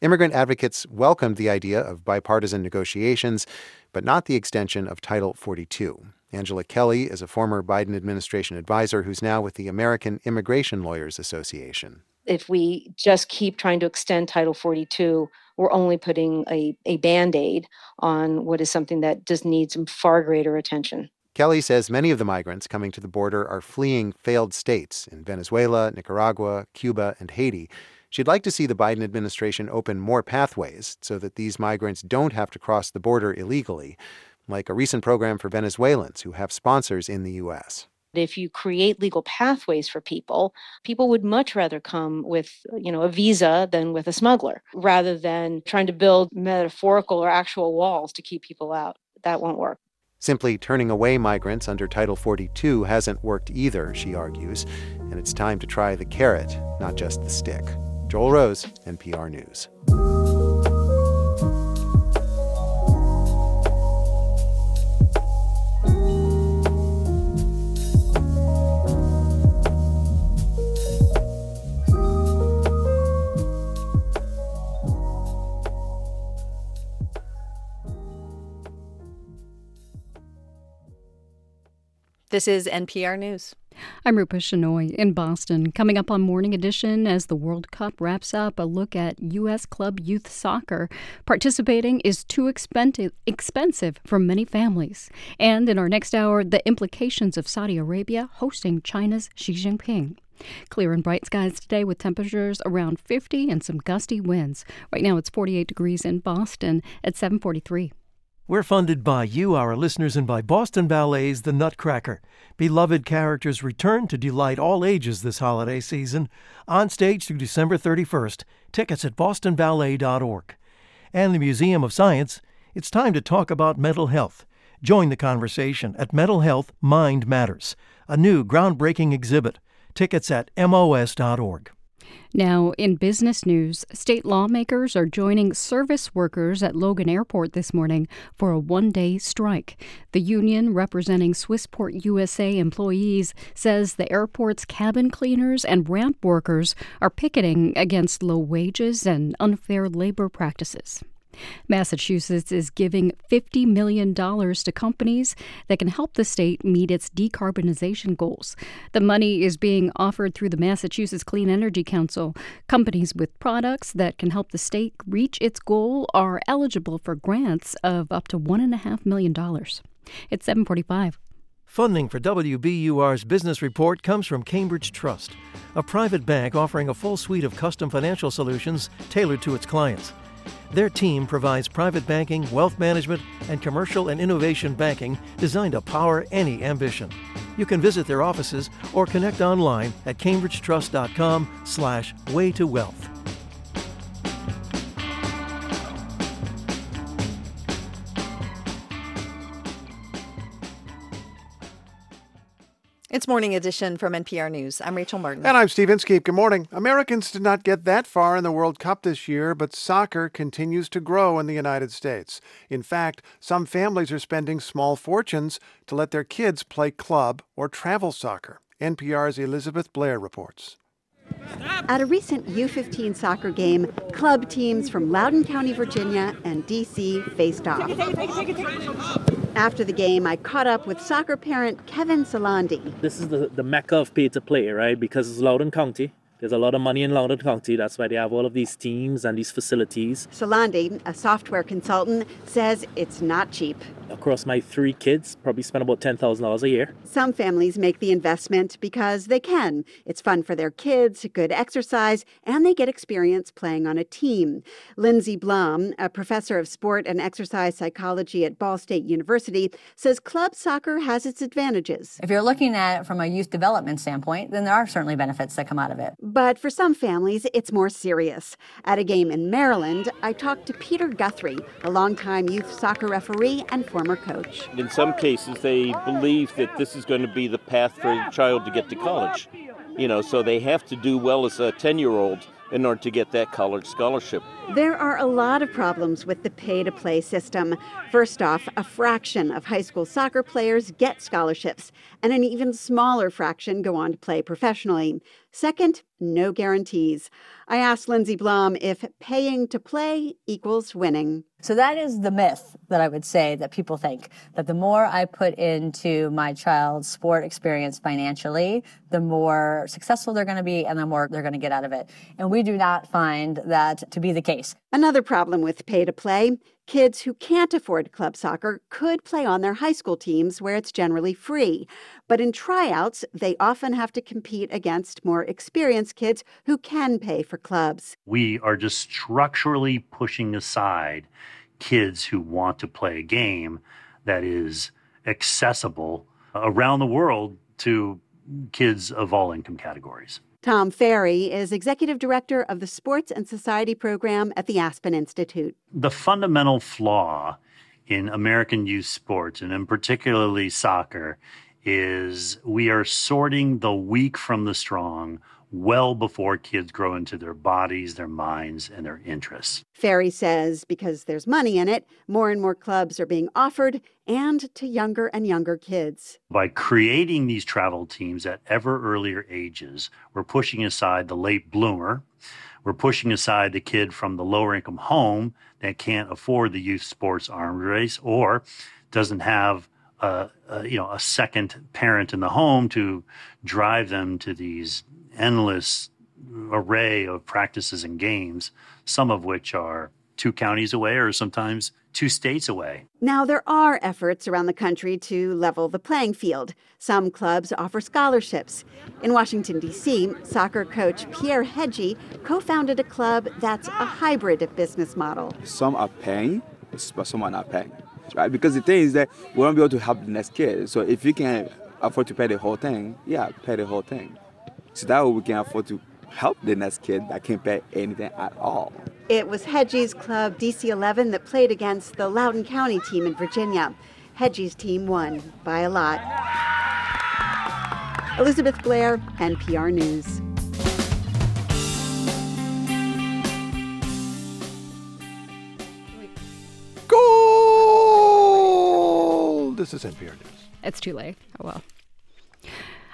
Immigrant advocates welcomed the idea of bipartisan negotiations, but not the extension of Title 42. Angela Kelly is a former Biden administration advisor who's now with the American Immigration Lawyers Association. If we just keep trying to extend Title 42, we're only putting a, a band aid on what is something that just needs some far greater attention. Kelly says many of the migrants coming to the border are fleeing failed states in Venezuela, Nicaragua, Cuba, and Haiti. She'd like to see the Biden administration open more pathways so that these migrants don't have to cross the border illegally like a recent program for Venezuelans who have sponsors in the U.S. If you create legal pathways for people, people would much rather come with, you know, a visa than with a smuggler, rather than trying to build metaphorical or actual walls to keep people out. That won't work. Simply turning away migrants under Title 42 hasn't worked either, she argues, and it's time to try the carrot, not just the stick. Joel Rose, NPR News. This is NPR News. I'm Rupa Shenoy in Boston. Coming up on Morning Edition as the World Cup wraps up, a look at U.S. club youth soccer. Participating is too expensive for many families. And in our next hour, the implications of Saudi Arabia hosting China's Xi Jinping. Clear and bright skies today with temperatures around 50 and some gusty winds. Right now it's 48 degrees in Boston at 743. We're funded by you, our listeners, and by Boston Ballet's The Nutcracker. Beloved characters return to delight all ages this holiday season. On stage through December 31st. Tickets at bostonballet.org. And the Museum of Science. It's time to talk about mental health. Join the conversation at Mental Health Mind Matters, a new groundbreaking exhibit. Tickets at mos.org. Now, in business news, state lawmakers are joining service workers at Logan Airport this morning for a one day strike. The union representing Swissport USA employees says the airport's cabin cleaners and ramp workers are picketing against low wages and unfair labor practices. Massachusetts is giving $50 million to companies that can help the state meet its decarbonization goals. The money is being offered through the Massachusetts Clean Energy Council. Companies with products that can help the state reach its goal are eligible for grants of up to $1.5 million. It's 745. Funding for WBUR's business report comes from Cambridge Trust, a private bank offering a full suite of custom financial solutions tailored to its clients. Their team provides private banking, wealth management, and commercial and innovation banking designed to power any ambition. You can visit their offices or connect online at cambridgetrust.com slash way to wealth. It's Morning Edition from NPR News. I'm Rachel Martin. And I'm Steve Inskeep. Good morning. Americans did not get that far in the World Cup this year, but soccer continues to grow in the United States. In fact, some families are spending small fortunes to let their kids play club or travel soccer. NPR's Elizabeth Blair reports. At a recent U15 soccer game, club teams from Loudoun County, Virginia and D.C. faced off. After the game, I caught up with soccer parent Kevin Salandi. This is the, the mecca of pay to play, right? Because it's Loudoun County. There's a lot of money in Loudoun County. That's why they have all of these teams and these facilities. Salandi, a software consultant, says it's not cheap. Across my three kids, probably spend about $10,000 a year. Some families make the investment because they can. It's fun for their kids, good exercise, and they get experience playing on a team. Lindsey Blom, a professor of sport and exercise psychology at Ball State University, says club soccer has its advantages. If you're looking at it from a youth development standpoint, then there are certainly benefits that come out of it. But for some families, it's more serious. At a game in Maryland, I talked to Peter Guthrie, a longtime youth soccer referee and former coach. In some cases, they believe that this is going to be the path for a child to get to college. You know, so they have to do well as a 10 year old in order to get that college scholarship. There are a lot of problems with the pay to play system. First off, a fraction of high school soccer players get scholarships, and an even smaller fraction go on to play professionally. Second, no guarantees. I asked Lindsey Blom if paying to play equals winning. So that is the myth that I would say that people think that the more I put into my child's sport experience financially, the more successful they're going to be and the more they're going to get out of it. And we do not find that to be the case. Another problem with pay to play kids who can't afford club soccer could play on their high school teams where it's generally free. But in tryouts, they often have to compete against more experienced kids who can pay for clubs. We are just structurally pushing aside kids who want to play a game that is accessible around the world to kids of all income categories. Tom Farrey is executive director of the Sports and Society program at the Aspen Institute. The fundamental flaw in American youth sports, and in particularly soccer, is we are sorting the weak from the strong well before kids grow into their bodies, their minds, and their interests. Farrey says because there's money in it, more and more clubs are being offered and to younger and younger kids. By creating these travel teams at ever earlier ages, we're pushing aside the late bloomer. We're pushing aside the kid from the lower income home that can't afford the youth sports arms race or doesn't have a, a, you know a second parent in the home to drive them to these endless array of practices and games, some of which are two counties away or sometimes two states away. Now, there are efforts around the country to level the playing field. Some clubs offer scholarships. In Washington, D.C., soccer coach Pierre Hedgie co founded a club that's a hybrid business model. Some are paying, but some are not paying. right? Because the thing is that we won't be able to help the next kid. So if you can afford to pay the whole thing, yeah, pay the whole thing. So that way we can afford to help the next kid that can't pay anything at all. It was Hedgie's club DC 11 that played against the Loudoun County team in Virginia. Hedgie's team won by a lot. Elizabeth Blair, NPR News. Goal! This is NPR News. It's too late. Oh well.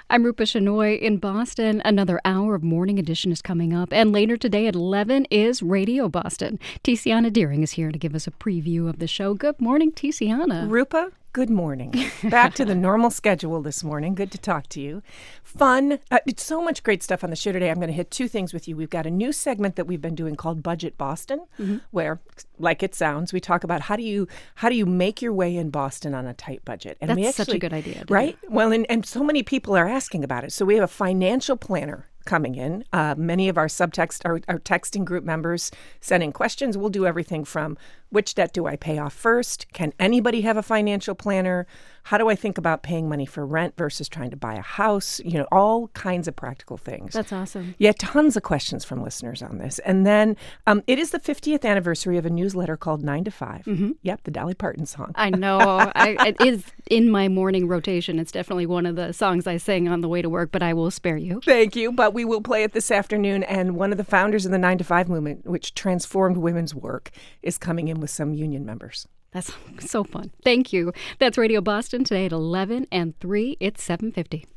I'm Rupa Shenoy in Boston. Another hour of Morning Edition is coming up. And later today at 11 is Radio Boston. Tiziana Dearing is here to give us a preview of the show. Good morning, Tiziana. Rupa, good morning. Back to the normal schedule this morning. Good to talk to you. Fun. Uh, it's so much great stuff on the show today. I'm going to hit two things with you. We've got a new segment that we've been doing called Budget Boston, Mm-hmm. where, like it sounds, we talk about how do you how do you make your way in Boston on a tight budget. That's we such a good idea, right? Well, and, and so many people are asking about it. So we have a financial planner coming in. Uh, many of our subtext, our, our texting group members sending questions. We'll do everything from which debt do I pay off first? Can anybody have a financial planner? How do I think about paying money for rent versus trying to buy a house? You know, all kinds of practical things. That's awesome. Yeah, tons of questions from listeners on this. And then um, it is the 50th anniversary of a newsletter called Nine to 5 Mm-hmm. Yep, the Dolly Parton song. I know. I, it is in my morning rotation. It's definitely one of the songs I sing on the way to work, but I will spare you. Thank you. But we will play it this afternoon. And one of the founders of the Nine to Five movement, which transformed women's work, is coming in with some union members. That's so fun. Thank you. That's Radio Boston today at 11 and 3. It's 750.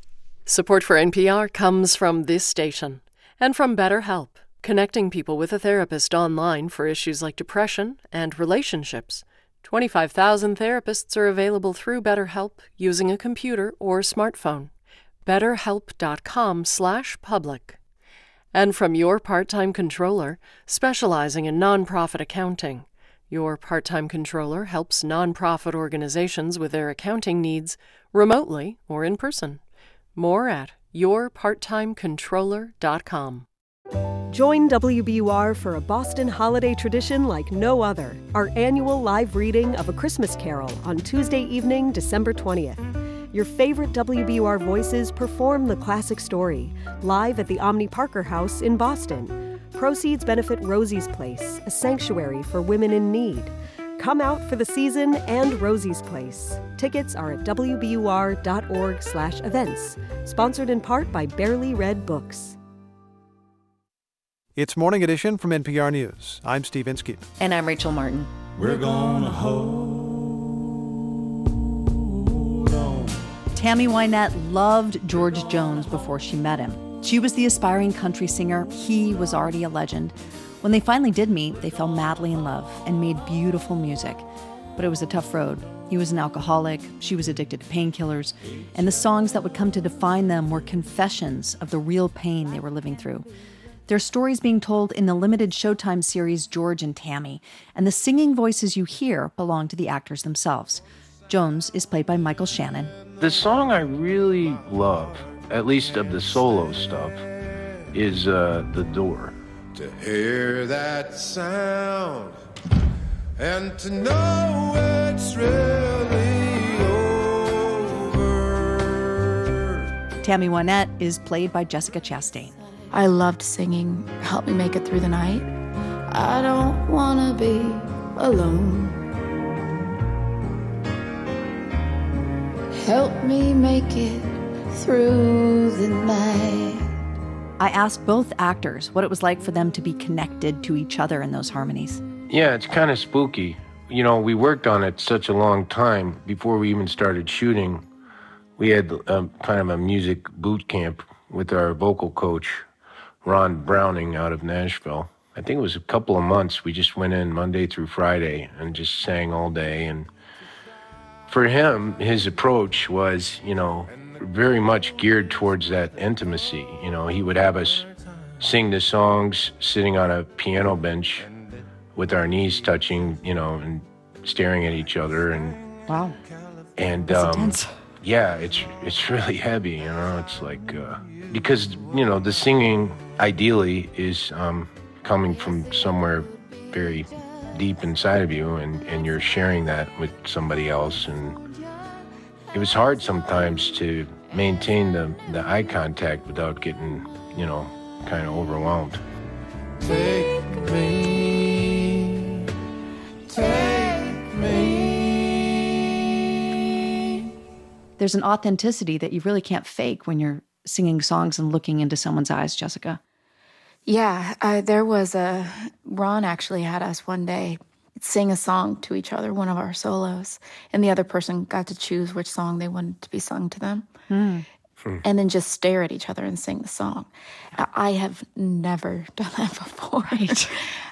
Support for NPR comes from this station and from BetterHelp, connecting people with a therapist online for issues like depression and relationships. 25,000 therapists are available through BetterHelp using a computer or smartphone. BetterHelp.com/public. And from your part-time controller, specializing in nonprofit accounting. Your part-time controller helps nonprofit organizations with their accounting needs remotely or in person. More at yourparttimecontroller.com. Join WBUR for a Boston holiday tradition like no other. Our annual live reading of A Christmas Carol on Tuesday evening, December 20th. Your favorite WBUR voices perform the classic story live at the Omni Parker House in Boston. Proceeds benefit Rosie's Place, a sanctuary for women in need. Come out for the season and Rosie's Place. Tickets are at wbur.org/events. Sponsored in part by Barely Read Books. It's Morning Edition from NPR News. I'm Steve Inskeep. And I'm Rachel Martin. We're gonna hold on. Tammy Wynette loved George Jones before she met him. She was the aspiring country singer, he was already a legend. When they finally did meet, they fell madly in love and made beautiful music. But it was a tough road. He was an alcoholic, she was addicted to painkillers, and the songs that would come to define them were confessions of the real pain they were living through. Their stories being told in the limited Showtime series George and Tammy, and the singing voices you hear belong to the actors themselves. Jones is played by Michael Shannon. The song I really love, at least of the solo stuff, is uh, The Door. To hear that sound and to know it's really over. Tammy Wynette is played by Jessica Chastain. I loved singing. Help me make it through the night. I don't wanna be alone. Help me make it through the night. I asked both actors what it was like for them to be connected to each other in those harmonies. Yeah, it's kind of spooky. You know, we worked on it such a long time before we even started shooting. We had um, kind of a music boot camp with our vocal coach, Ron Browning, out of Nashville. I think it was a couple of months. We just went in Monday through Friday and just sang all day. And for him, his approach was, you know, very much geared towards that intimacy. You know, he would have us sing the songs sitting on a piano bench with our knees touching, you know, and staring at each other. And wow, and um, yeah, it's it's really heavy. You know, it's like uh, because you know the singing ideally is um, coming from somewhere very deep inside of you, and, and you're sharing that with somebody else. And it was hard sometimes to maintain the, the eye contact without getting, you know, kind of overwhelmed. Take me, take me. There's an authenticity that you really can't fake when you're singing songs and looking into someone's eyes, Jessica. Yeah, uh, there was a Ron actually had us one day sing a song to each other, one of our solos, and the other person got to choose which song they wanted to be sung to them. Mm. And then just stare at each other and sing the song. I- I have never done that before.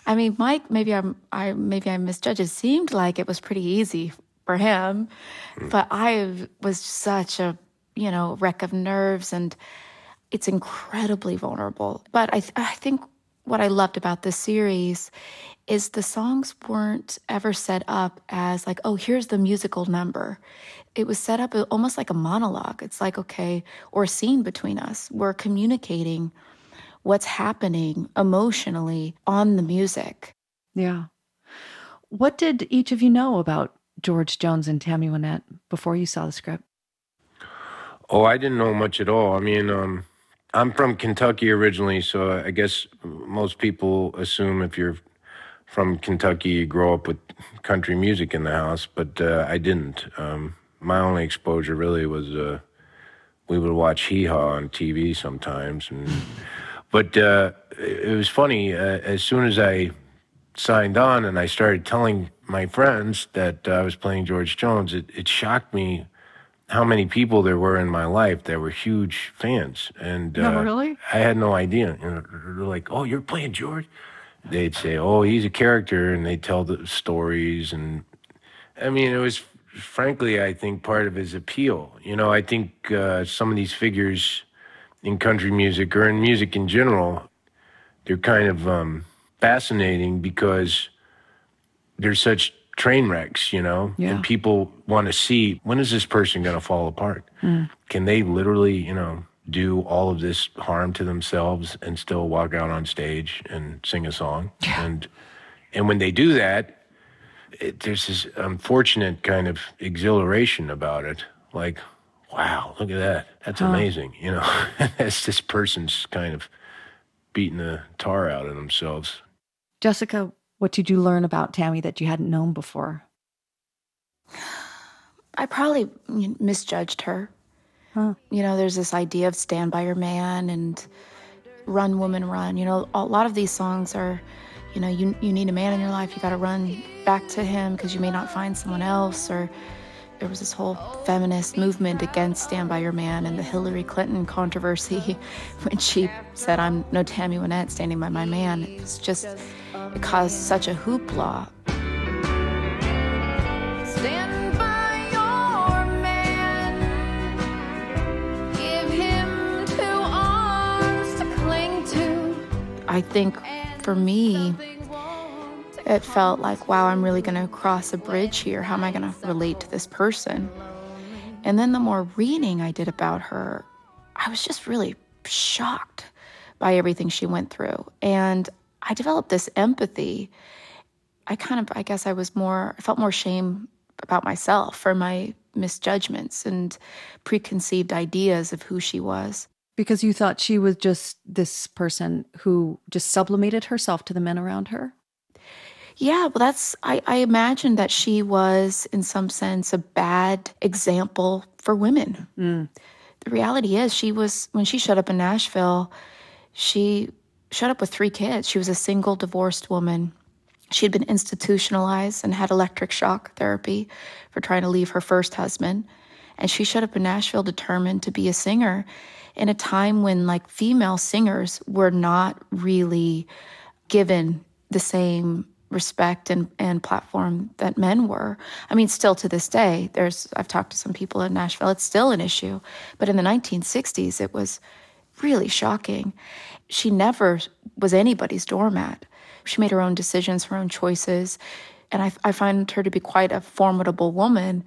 I mean, Mike, maybe I'm, I maybe I misjudged. It seemed like it was pretty easy for him, but I was such a you know wreck of nerves, and it's incredibly vulnerable. But I, th- I think what I loved about this series is the songs weren't ever set up as like, oh, here's the musical number. It was set up almost like a monologue. It's like, okay, or a scene between us. We're communicating what's happening emotionally on the music. Yeah. What did each of you know about George Jones and Tammy Wynette before you saw the script? Oh, I didn't know much at all. I mean, um, I'm from Kentucky originally, so I guess most people assume if you're from Kentucky, grow up with country music in the house, but uh, I didn't. Um, my only exposure really was uh, we would watch Hee Haw on TV sometimes, and but uh, it it was funny. Uh, as soon as I signed on and I started telling my friends that I was playing George Jones, it, it shocked me how many people there were in my life that were huge fans. And No, uh, really? I had no idea. You know, they're like, "Oh, you're playing George." They'd say, "Oh, he's a character," and they'd tell the stories. And I mean, it was frankly, I think part of his appeal. You know, I think uh, some of these figures in country music or in music in general, they're kind of um, fascinating because they're such train wrecks, you know, Yeah. and people want to see when is this person going to fall apart? Mm. Can they literally, you know, do all of this harm to themselves and still walk out on stage and sing a song? And and when they do that, it, there's this unfortunate kind of exhilaration about it. Like, wow, look at that. That's Huh. amazing. You know, as this person's kind of beating the tar out of themselves. Jessica, what did you learn about Tammy that you hadn't known before? I probably misjudged her. You know, there's this idea of stand by your man and run, woman, run. You know, a lot of these songs are, you know, you, you need a man in your life, you got to run back to him because you may not find someone else. Or there was this whole feminist movement against stand by your man and the Hillary Clinton controversy when she said, I'm no Tammy Wynette standing by my man. It was just, it caused such a hoopla. I think for me, it felt like, wow, I'm really going to cross a bridge here. How am I going to relate to this person? And then the more reading I did about her, I was just really shocked by everything she went through. And I developed this empathy. I kind of, I guess I was more, I felt more shame about myself for my misjudgments and preconceived ideas of who she was. Because you thought she was just this person who just sublimated herself to the men around her? Yeah, well, that's, I, I imagined that she was, in some sense, a bad example for women. Mm. The reality is, she was, when she showed up in Nashville, she showed up with three kids. She was a single divorced woman. She had been institutionalized and had electric shock therapy for trying to leave her first husband. And she showed up in Nashville determined to be a singer in a time when, like, female singers were not really given the same respect and, and platform that men were. I mean, still to this day, there's I've talked to some people in Nashville, it's still an issue. But in the 1960s, it was really shocking. She never was anybody's doormat. She made her own decisions, her own choices. And I, I find her to be quite a formidable woman.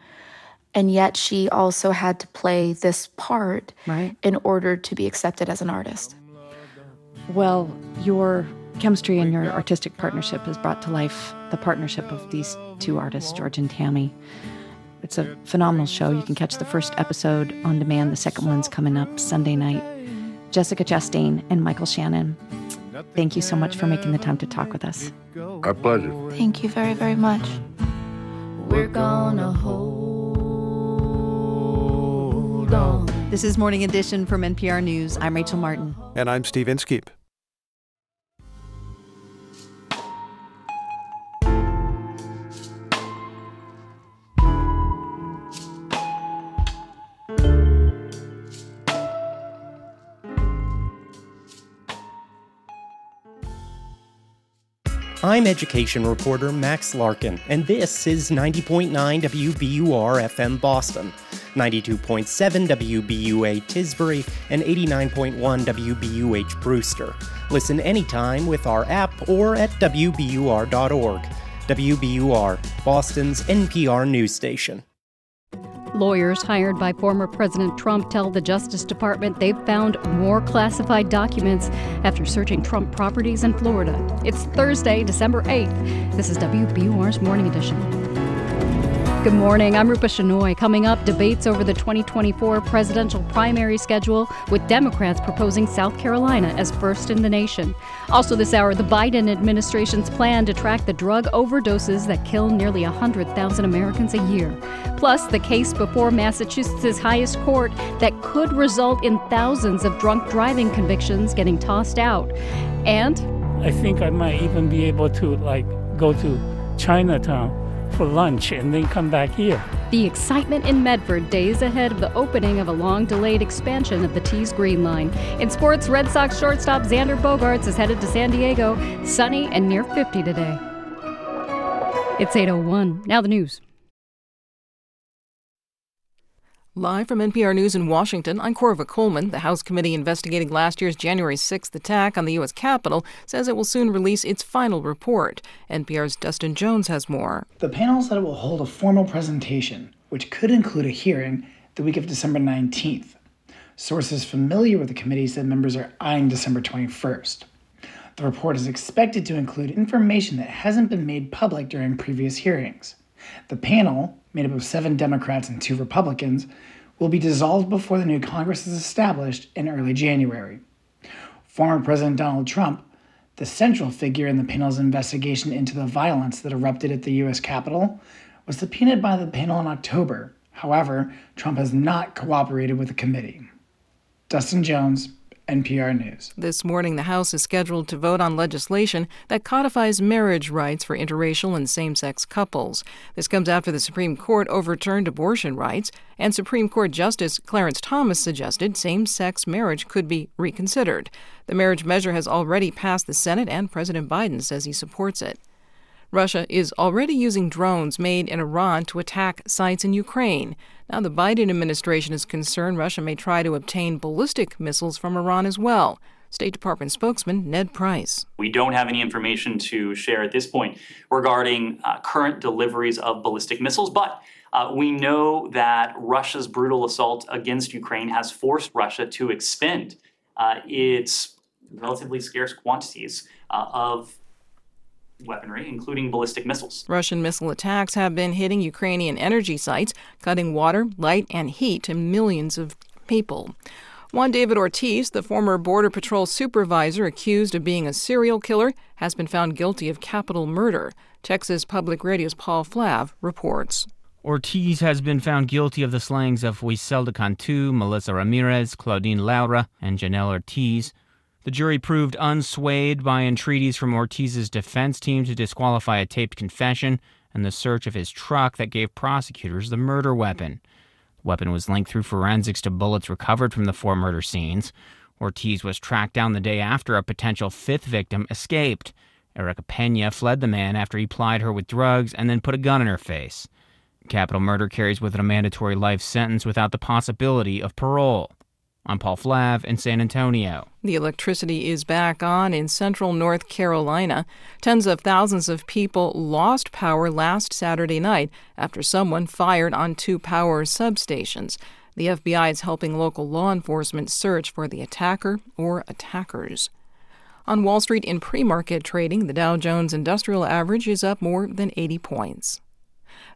And yet she also had to play this part Right. in order to be accepted as an artist. Well, your chemistry and your artistic partnership has brought to life the partnership of these two artists, George and Tammy. It's a phenomenal show. You can catch the first episode on demand. The second one's coming up Sunday night. Jessica Chastain and Michael Shannon, thank you so much for making the time to talk with us. Our pleasure. Thank you very, very much. We're gonna hold on. This is Morning Edition from NPR News. I'm Rachel Martin. And I'm Steve Inskeep. I'm education reporter Max Larkin, and this is 90.9 WBUR FM Boston, 92.7 WBUA Tisbury, and 89.1 WBUH Brewster. Listen anytime with our app or at WBUR.org. WBUR, Boston's NPR news station. Lawyers hired by former President Trump tell the Justice Department they've found more classified documents after searching Trump properties in Florida. It's Thursday, December 8th. This is WBUR's Morning Edition. Good morning. I'm Rupa Shenoy. Coming up, debates over the 2024 presidential primary schedule, with Democrats proposing South Carolina as first in the nation. Also, this hour, the Biden administration's plan to track the drug overdoses that kill nearly 100,000 Americans a year. Plus, the case before Massachusetts' highest court that could result in thousands of drunk driving convictions getting tossed out. And I think I might even be able to like go to Chinatown for lunch and then come back here. The excitement in Medford days ahead of the opening of a long delayed expansion of the Tees Green Line. In sports, Red Sox shortstop Xander Bogaerts is headed to San Diego, sunny and near 50 today. It's 801. Now the news. Live from NPR News in Washington, I'm Korva Coleman. The House committee investigating last year's January 6th attack on the U.S. Capitol says it will soon release its final report. NPR's Dustin Jones has more. The panel said it will hold a formal presentation, which could include a hearing the week of December 19th. Sources familiar with the committee said members are eyeing December 21st. The report is expected to include information that hasn't been made public during previous hearings. The panel, made up of seven Democrats and two Republicans, will be dissolved before the new Congress is established in early January. Former President Donald Trump, the central figure in the panel's investigation into the violence that erupted at the U.S. Capitol, was subpoenaed by the panel in October. However, Trump has not cooperated with the committee. Dustin Jones, NPR News. This morning, the House is scheduled to vote on legislation that codifies marriage rights for interracial and same sex couples. This comes after the Supreme Court overturned abortion rights, and Supreme Court Justice Clarence Thomas suggested same sex marriage could be reconsidered. The marriage measure has already passed the Senate, and President Biden says he supports it. Russia is already using drones made in Iran to attack sites in Ukraine. Now, the Biden administration is concerned Russia may try to obtain ballistic missiles from Iran as well. State Department spokesman Ned Price. We don't have any information to share at this point regarding uh, current deliveries of ballistic missiles, but uh, we know that Russia's brutal assault against Ukraine has forced Russia to expend uh, its relatively scarce quantities uh, of weaponry, including ballistic missiles. Russian missile attacks have been hitting Ukrainian energy sites, cutting water, light, and heat to millions of people. Juan David Ortiz, the former Border Patrol supervisor accused of being a serial killer, has been found guilty of capital murder. Texas Public Radio's Paul Flahive reports. Ortiz has been found guilty of the slayings of Huizelda Cantu, Melissa Ramirez, Claudine Luera, and Janelle Ortiz. The jury proved unswayed by entreaties from Ortiz's defense team to disqualify a taped confession and the search of his truck that gave prosecutors the murder weapon. The weapon was linked through forensics to bullets recovered from the four murder scenes. Ortiz was tracked down the day after a potential fifth victim escaped. Erica Pena fled the man after he plied her with drugs and then put a gun in her face. Capital murder carries with it a mandatory life sentence without the possibility of parole. I'm Paul Flahive in San Antonio. The electricity is back on in central North Carolina. Tens of thousands of people lost power last Saturday night after someone fired on two power substations. The FBI is helping local law enforcement search for the attacker or attackers. On Wall Street in pre market trading, the Dow Jones Industrial Average is up more than 80 points.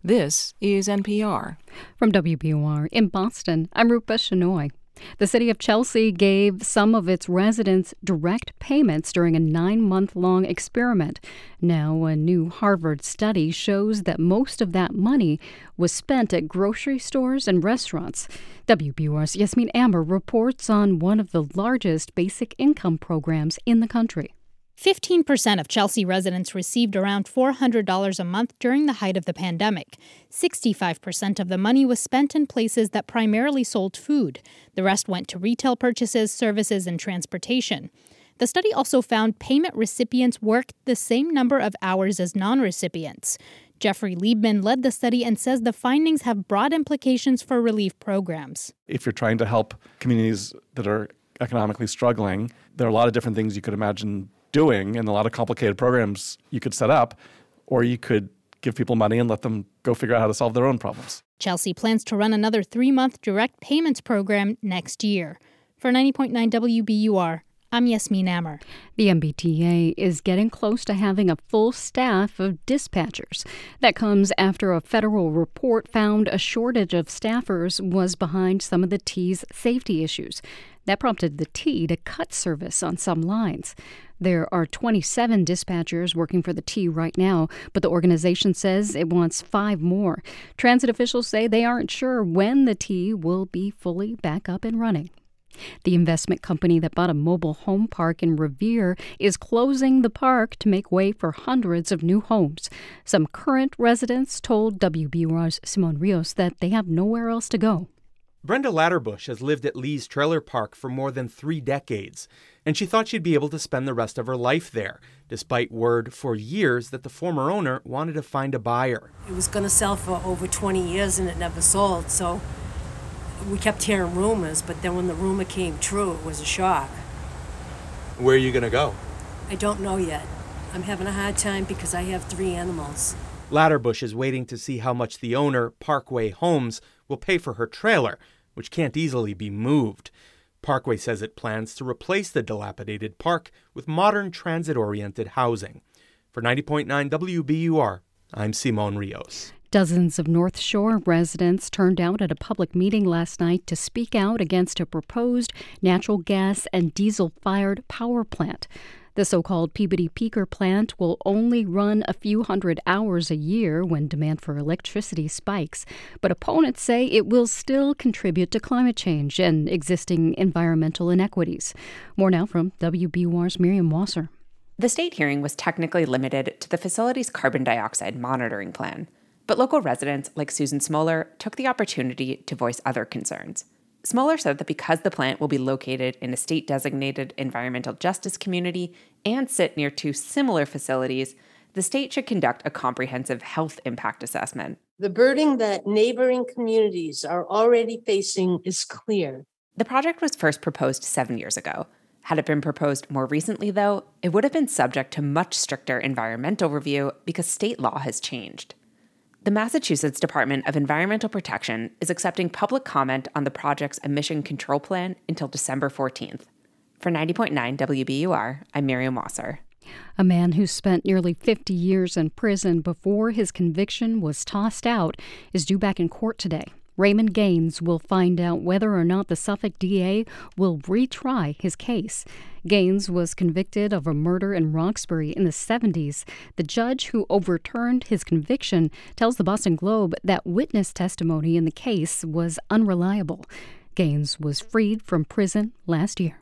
This is NPR. From WBUR in Boston, I'm Rupa Shenoy. The city of Chelsea gave some of its residents direct payments during a nine month long experiment. Now, a new Harvard study shows that most of that money was spent at grocery stores and restaurants. WBUR's Yasmin Amer reports on one of the largest basic income programs in the country. 15% of Chelsea residents received around $400 a month during the height of the pandemic. 65% of the money was spent in places that primarily sold food. The rest went to retail purchases, services, and transportation. The study also found payment recipients worked the same number of hours as non recipients. Jeffrey Liebman led the study and says the findings have broad implications for relief programs. If you're trying to help communities that are economically struggling, there are a lot of different things you could imagine doing and a lot of complicated programs you could set up, or you could give people money and let them go figure out how to solve their own problems. Chelsea plans to run another three month direct payments program next year. For 90.9 WBUR, I'm Yasmin Amer. The MBTA is getting close to having a full staff of dispatchers. That comes after a federal report found a shortage of staffers was behind some of the T's safety issues. That prompted the T to cut service on some lines. There are 27 dispatchers working for the T right now, but the organization says it wants five more. Transit officials say they aren't sure when the T will be fully back up and running. The investment company that bought a mobile home park in Revere is closing the park to make way for hundreds of new homes. Some current residents told WBUR's Simon Rios that they have nowhere else to go. Brenda Latterbush has lived at Lee's Trailer Park for more than three decades, and she thought she'd be able to spend the rest of her life there, despite word for years that the former owner wanted to find a buyer. It was going to sell for over 20 years and it never sold, so we kept hearing rumors, but then when the rumor came true, it was a shock. Where are you going to go? I don't know yet. I'm having a hard time because I have three animals. Latterbush is waiting to see how much the owner, Parkway Homes, will pay for her trailer, which can't easily be moved. Parkway says it plans to replace the dilapidated park with modern transit oriented housing. For 90.9 WBUR, I'm Simon Rios. Dozens of North Shore residents turned out at a public meeting last night to speak out against a proposed natural gas and diesel fired power plant. The so called Peabody Peaker plant will only run a few hundred hours a year when demand for electricity spikes, but opponents say it will still contribute to climate change and existing environmental inequities. More now from WBUR's Miriam Wasser. The state hearing was technically limited to the facility's carbon dioxide monitoring plan, but local residents like Susan Smoller took the opportunity to voice other concerns. Smoller said that because the plant will be located in a state designated environmental justice community and sit near two similar facilities, the state should conduct a comprehensive health impact assessment. The burden that neighboring communities are already facing is clear. The project was first proposed seven years ago. Had it been proposed more recently, though, it would have been subject to much stricter environmental review because state law has changed. The Massachusetts Department of Environmental Protection is accepting public comment on the project's emission control plan until December 14th. For 90.9 WBUR, I'm Miriam Wasser. A man who spent nearly 50 years in prison before his conviction was tossed out is due back in court today. Raymond Gaines will find out whether or not the Suffolk DA will retry his case. Gaines was convicted of a murder in Roxbury in the 70s. The judge who overturned his conviction tells the Boston Globe that witness testimony in the case was unreliable. Gaines was freed from prison last year.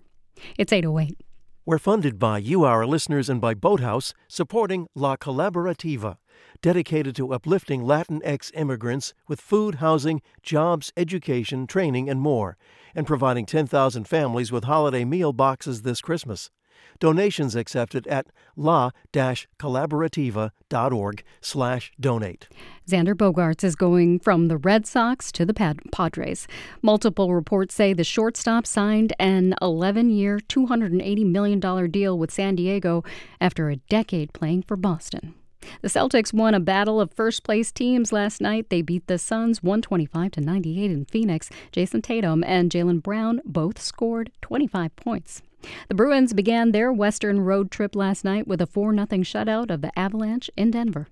It's 808. We're funded by you, our listeners, and by Boathouse, supporting La Collaborativa dedicated to uplifting Latinx immigrants with food, housing, jobs, education, training, and more, and providing 10,000 families with holiday meal boxes this Christmas. Donations accepted at la-collaborativa.org slash donate. Xander Bogaerts is going from the Red Sox to the Padres. Multiple reports say the shortstop signed an 11-year, $280 million deal with San Diego after a decade playing for Boston. The Celtics won a battle of first place teams last night. They beat the Suns 125 to 98 in Phoenix. Jayson Tatum and Jaylen Brown both scored 25 points. The Bruins began their Western road trip last night with a 4 0 shutout of the Avalanche in Denver.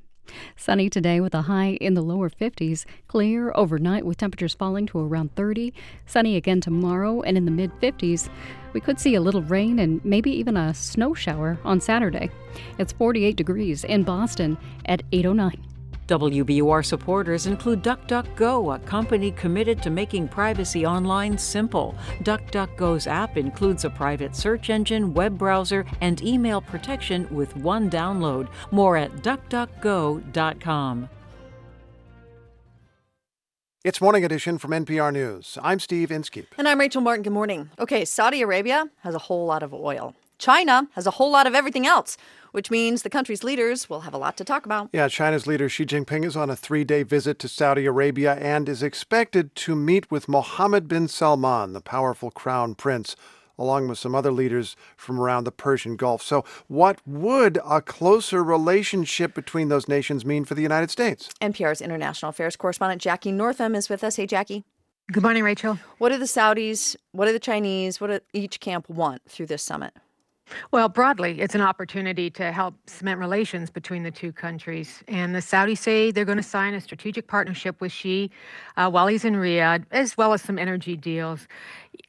Sunny today with a high in the lower 50s. Clear overnight with temperatures falling to around 30. Sunny again tomorrow and in the mid 50s. We could see a little rain and maybe even a snow shower on Saturday. It's 48 degrees in Boston at 809. WBUR supporters include DuckDuckGo, a company committed to making privacy online simple. DuckDuckGo's app includes a private search engine, web browser, and email protection with one download. More at duckduckgo.com. It's Morning Edition from NPR News. I'm Steve Inskeep. And I'm Rachel Martin. Good morning. Okay, Saudi Arabia has a whole lot of oil. China has a whole lot of everything else, which means the country's leaders will have a lot to talk about. Yeah, China's leader Xi Jinping is on a three day visit to Saudi Arabia and is expected to meet with Mohammed bin Salman, the powerful crown prince along with some other leaders from around the Persian Gulf. So, what would a closer relationship between those nations mean for the United States? NPR's international affairs correspondent Jackie Northam is with us. Hey, Jackie. Good morning, Rachel. What do the Saudis, what do the Chinese, what do each camp want through this summit? Well, broadly, it's an opportunity to help cement relations between the two countries. And the Saudis say they're going to sign a strategic partnership with Xi uh, while he's in Riyadh, as well as some energy deals.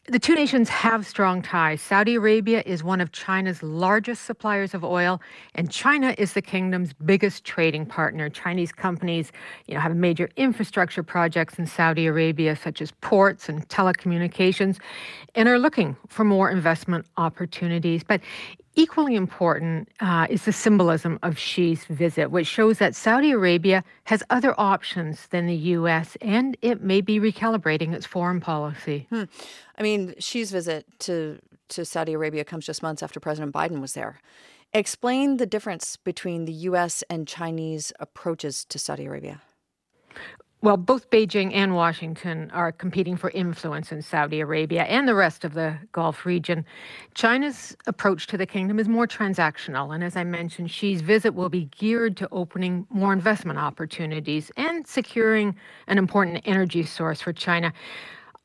The two nations have strong ties. Saudi Arabia is one of China's largest suppliers of oil, and China is the kingdom's biggest trading partner. Chinese companies, you know, have major infrastructure projects in Saudi Arabia, such as ports and telecommunications, and are looking for more investment opportunities. But Equally important uh, is the symbolism of Xi's visit, which shows that Saudi Arabia has other options than the U.S. and it may be recalibrating its foreign policy. Hmm. I mean, Xi's visit to, to Saudi Arabia comes just months after President Biden was there. Explain the difference between the U.S. and Chinese approaches to Saudi Arabia. Well, both Beijing and Washington are competing for influence in Saudi Arabia and the rest of the Gulf region. China's approach to the kingdom is more transactional. And as I mentioned, Xi's visit will be geared to opening more investment opportunities and securing an important energy source for China.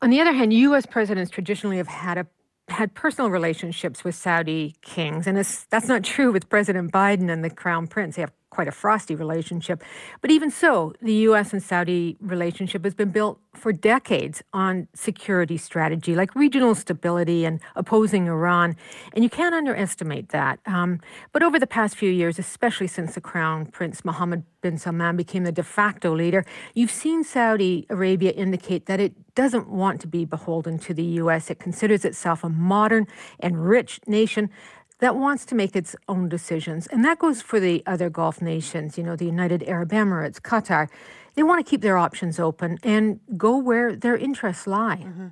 On the other hand, U.S. presidents traditionally have had a had personal relationships with Saudi kings, and that's not true with President Biden and the Crown Prince. They have quite a frosty relationship. But even so, the U.S. and Saudi relationship has been built for decades on security strategy, like regional stability and opposing Iran. And you can't underestimate that. Um, but over the past few years, especially since the Crown Prince Mohammed bin Salman became the de facto leader, you've seen Saudi Arabia indicate that it doesn't want to be beholden to the U.S. It considers itself a modern and rich nation that wants to make its own decisions. And that goes for the other Gulf nations, you know, the United Arab Emirates, Qatar. They want to keep their options open and go where their interests lie. Mm-hmm.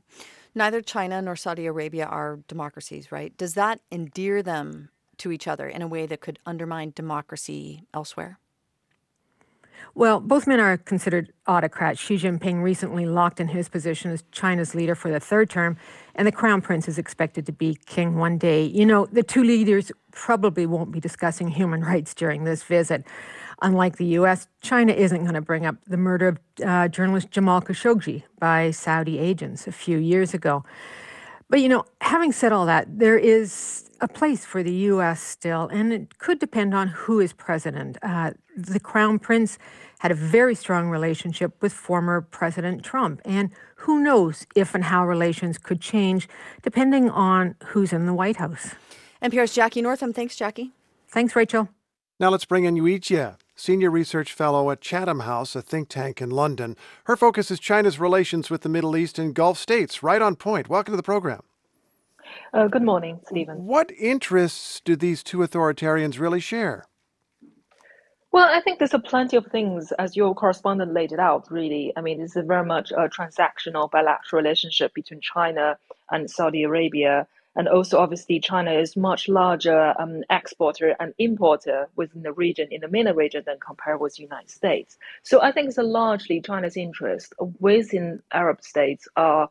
Neither China nor Saudi Arabia are democracies, right? Does that endear them to each other in a way that could undermine democracy elsewhere? Well, both men are considered autocrats. Xi Jinping recently locked in his position as China's leader for the third term, and the crown prince is expected to be king one day. You know, the two leaders probably won't be discussing human rights during this visit. Unlike the U.S., China isn't going to bring up the murder of uh, journalist Jamal Khashoggi by Saudi agents a few years ago. But, you know, having said all that, there is a place for the U.S. still, and it could depend on who is president. Uh, the crown prince had a very strong relationship with former President Trump. And who knows if and how relations could change depending on who's in the White House. NPR's Jackie Northam. Thanks, Jackie. Thanks, Rachel. Now let's bring in Yu Jie, Senior Research Fellow at Chatham House, a think tank in London. Her focus is China's relations with the Middle East and Gulf states. Right on point. Welcome to the program. Uh, good morning, Stephen. What interests do these two authoritarians really share? Well, I think there's a plenty of things, as your correspondent laid it out, really. I mean, it's a very much a transactional bilateral relationship between China and Saudi Arabia. And also, obviously, China is much larger um, exporter and importer within the region, in the MENA region, than compared with the United States. So I think it's a largely China's interest within Arab states are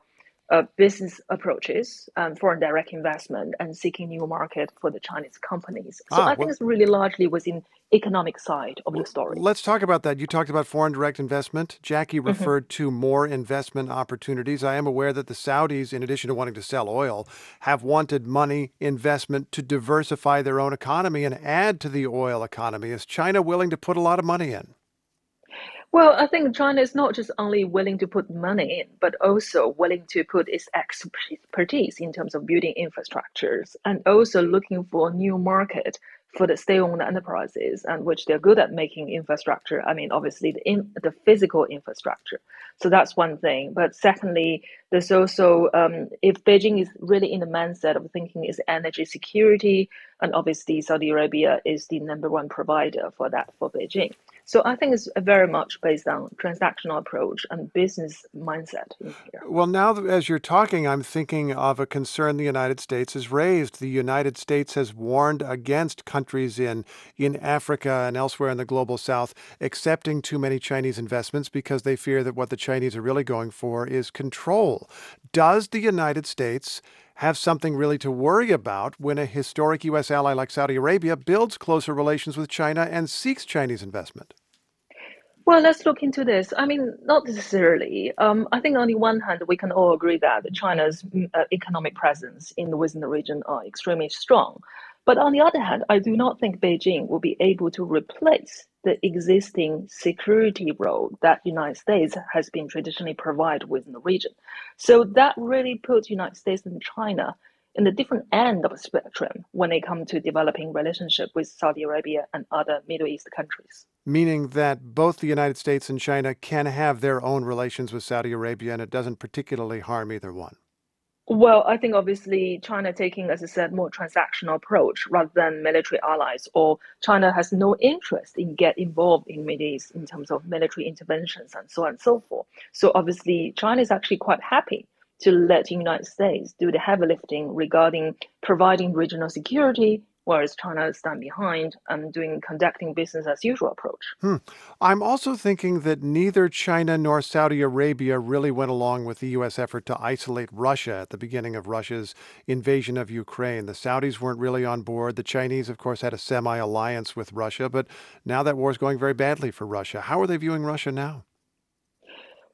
uh, business approaches, um, foreign direct investment, and seeking new market for the Chinese companies. So Ah, I think well- it's really largely within economic side of the story. Let's talk about that. You talked about foreign direct investment. Jackie Mm-hmm. referred to more investment opportunities. I am aware that the Saudis, in addition to wanting to sell oil, have wanted money, investment to diversify their own economy and add to the oil economy. Is China willing to put a lot of money in? Well, I think China is not just only willing to put money in, but also willing to put its expertise in terms of building infrastructures and also looking for a new market for the state-owned enterprises and which they're good at making infrastructure. I mean, obviously the in, the physical infrastructure. So that's one thing. But secondly, there's also um, if Beijing is really in the mindset of thinking is energy security, and obviously Saudi Arabia is the number one provider for that for Beijing. So I think it's very much based on transactional approach and business mindset. Well, now as you're talking, I'm thinking of a concern the United States has raised. The United States has warned against countries in in Africa and elsewhere in the global south accepting too many Chinese investments because they fear that what the Chinese are really going for is control. Does the United States have something really to worry about when a historic U.S. ally like Saudi Arabia builds closer relations with China and seeks Chinese investment? Well, let's look into this. I mean, not necessarily. Um, I think on the one hand, we can all agree that China's mm, uh, economic presence in the the region are extremely strong. But on the other hand, I do not think Beijing will be able to replace the existing security role that United States has been traditionally provided within the region. So that really puts United States and China in the different end of the spectrum when it comes to developing relationship with Saudi Arabia and other Middle East countries. meaning that both the United States and China can have their own relations with Saudi Arabia and it doesn't particularly harm either one. Well, I think obviously China taking, as I said, more transactional approach rather than military allies, or China has no interest in get involved in Middle East in terms of military interventions and so on and so forth. So obviously China is actually quite happy to let the United States do the heavy lifting regarding providing regional security, whereas China is stand behind and doing conducting business as usual approach. Hmm. I'm also thinking that neither China nor Saudi Arabia really went along with the U.S. effort to isolate Russia at the beginning of Russia's invasion of Ukraine. The Saudis weren't really on board. The Chinese, of course, had a semi alliance with Russia, but now that war is going very badly for Russia. How are they viewing Russia now?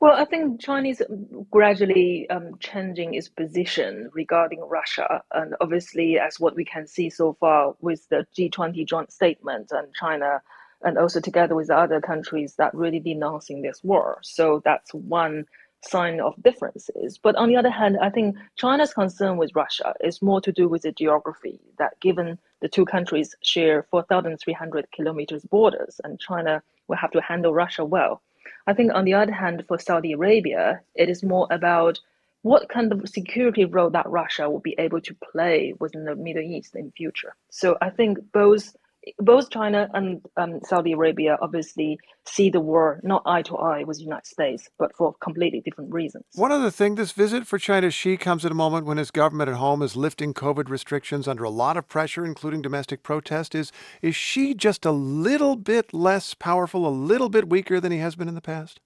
Well, I think Chinese gradually um, changing its position regarding Russia, and obviously, as what we can see so far with the G20 joint statement and China, and also together with other countries that really denouncing this war. So that's one sign of differences. But on the other hand, I think China's concern with Russia is more to do with the geography. That given the two countries share 4,300 kilometers borders, and China will have to handle Russia well. I think, on the other hand, for Saudi Arabia, it is more about what kind of security role that Russia will be able to play within the Middle East in future. So I think both both China and um, Saudi Arabia obviously see the war not eye to eye with the United States, but for completely different reasons. One other thing this visit for China's Xi comes at a moment when his government at home is lifting COVID restrictions under a lot of pressure, including domestic protest. Is, is Xi just a little bit less powerful, a little bit weaker than he has been in the past?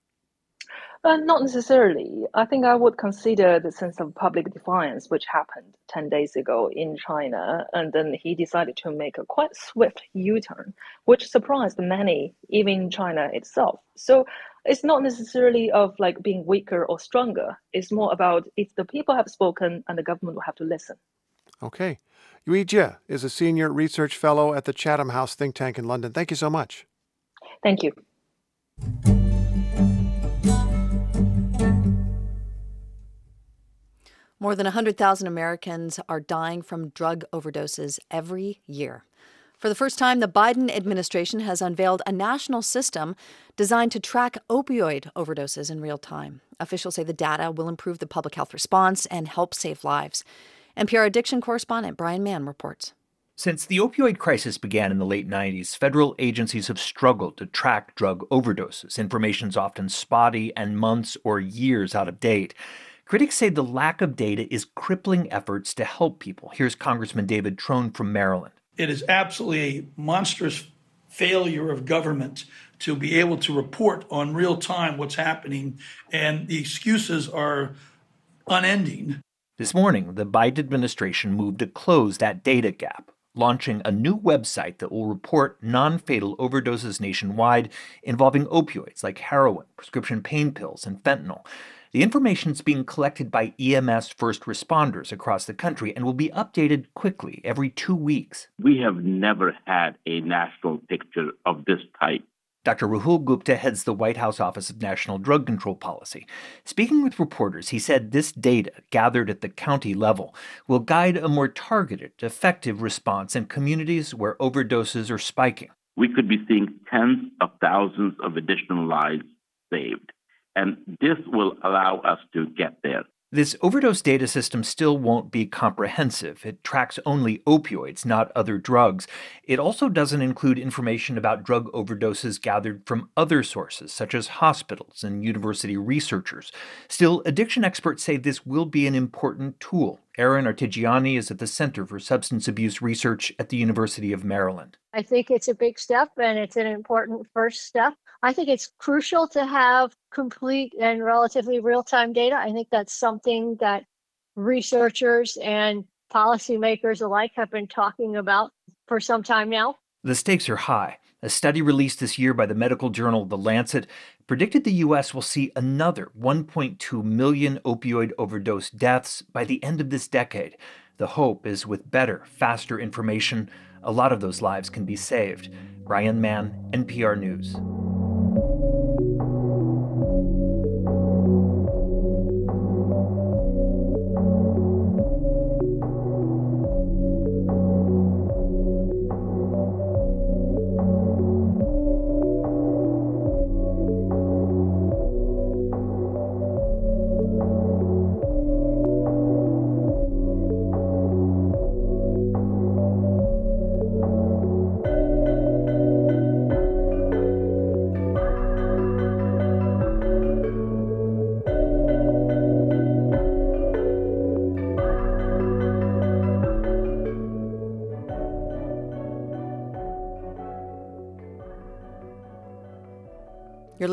Uh, not necessarily. I think I would consider the sense of public defiance, which happened 10 days ago in China, and then he decided to make a quite swift U turn, which surprised many, even China itself. So it's not necessarily of like being weaker or stronger. It's more about if the people have spoken and the government will have to listen. Okay. Yu Jie is a senior research fellow at the Chatham House think tank in London. Thank you so much. Thank you. More than 100,000 Americans are dying from drug overdoses every year. For the first time, the Biden administration has unveiled a national system designed to track opioid overdoses in real time. Officials say the data will improve the public health response and help save lives. NPR addiction correspondent Brian Mann reports. Since the opioid crisis began in the late 90s, federal agencies have struggled to track drug overdoses. Information's often spotty and months or years out of date. Critics say the lack of data is crippling efforts to help people. Here's Congressman David Trone from Maryland. It is absolutely a monstrous failure of government to be able to report on real time what's happening, and the excuses are unending. This morning, the Biden administration moved to close that data gap, launching a new website that will report non fatal overdoses nationwide involving opioids like heroin, prescription pain pills, and fentanyl. The information is being collected by EMS first responders across the country and will be updated quickly every two weeks. We have never had a national picture of this type. Dr. Rahul Gupta heads the White House Office of National Drug Control Policy. Speaking with reporters, he said this data, gathered at the county level, will guide a more targeted, effective response in communities where overdoses are spiking. We could be seeing tens of thousands of additional lives saved. And this will allow us to get there. This overdose data system still won't be comprehensive. It tracks only opioids, not other drugs. It also doesn't include information about drug overdoses gathered from other sources, such as hospitals and university researchers. Still, addiction experts say this will be an important tool. Erin Artigiani is at the Center for Substance Abuse Research at the University of Maryland. I think it's a big step and it's an important first step. I think it's crucial to have complete and relatively real time data. I think that's something that researchers and policymakers alike have been talking about for some time now. The stakes are high. A study released this year by the medical journal The Lancet predicted the U.S. will see another 1.2 million opioid overdose deaths by the end of this decade. The hope is with better, faster information, a lot of those lives can be saved. Brian Mann, NPR News.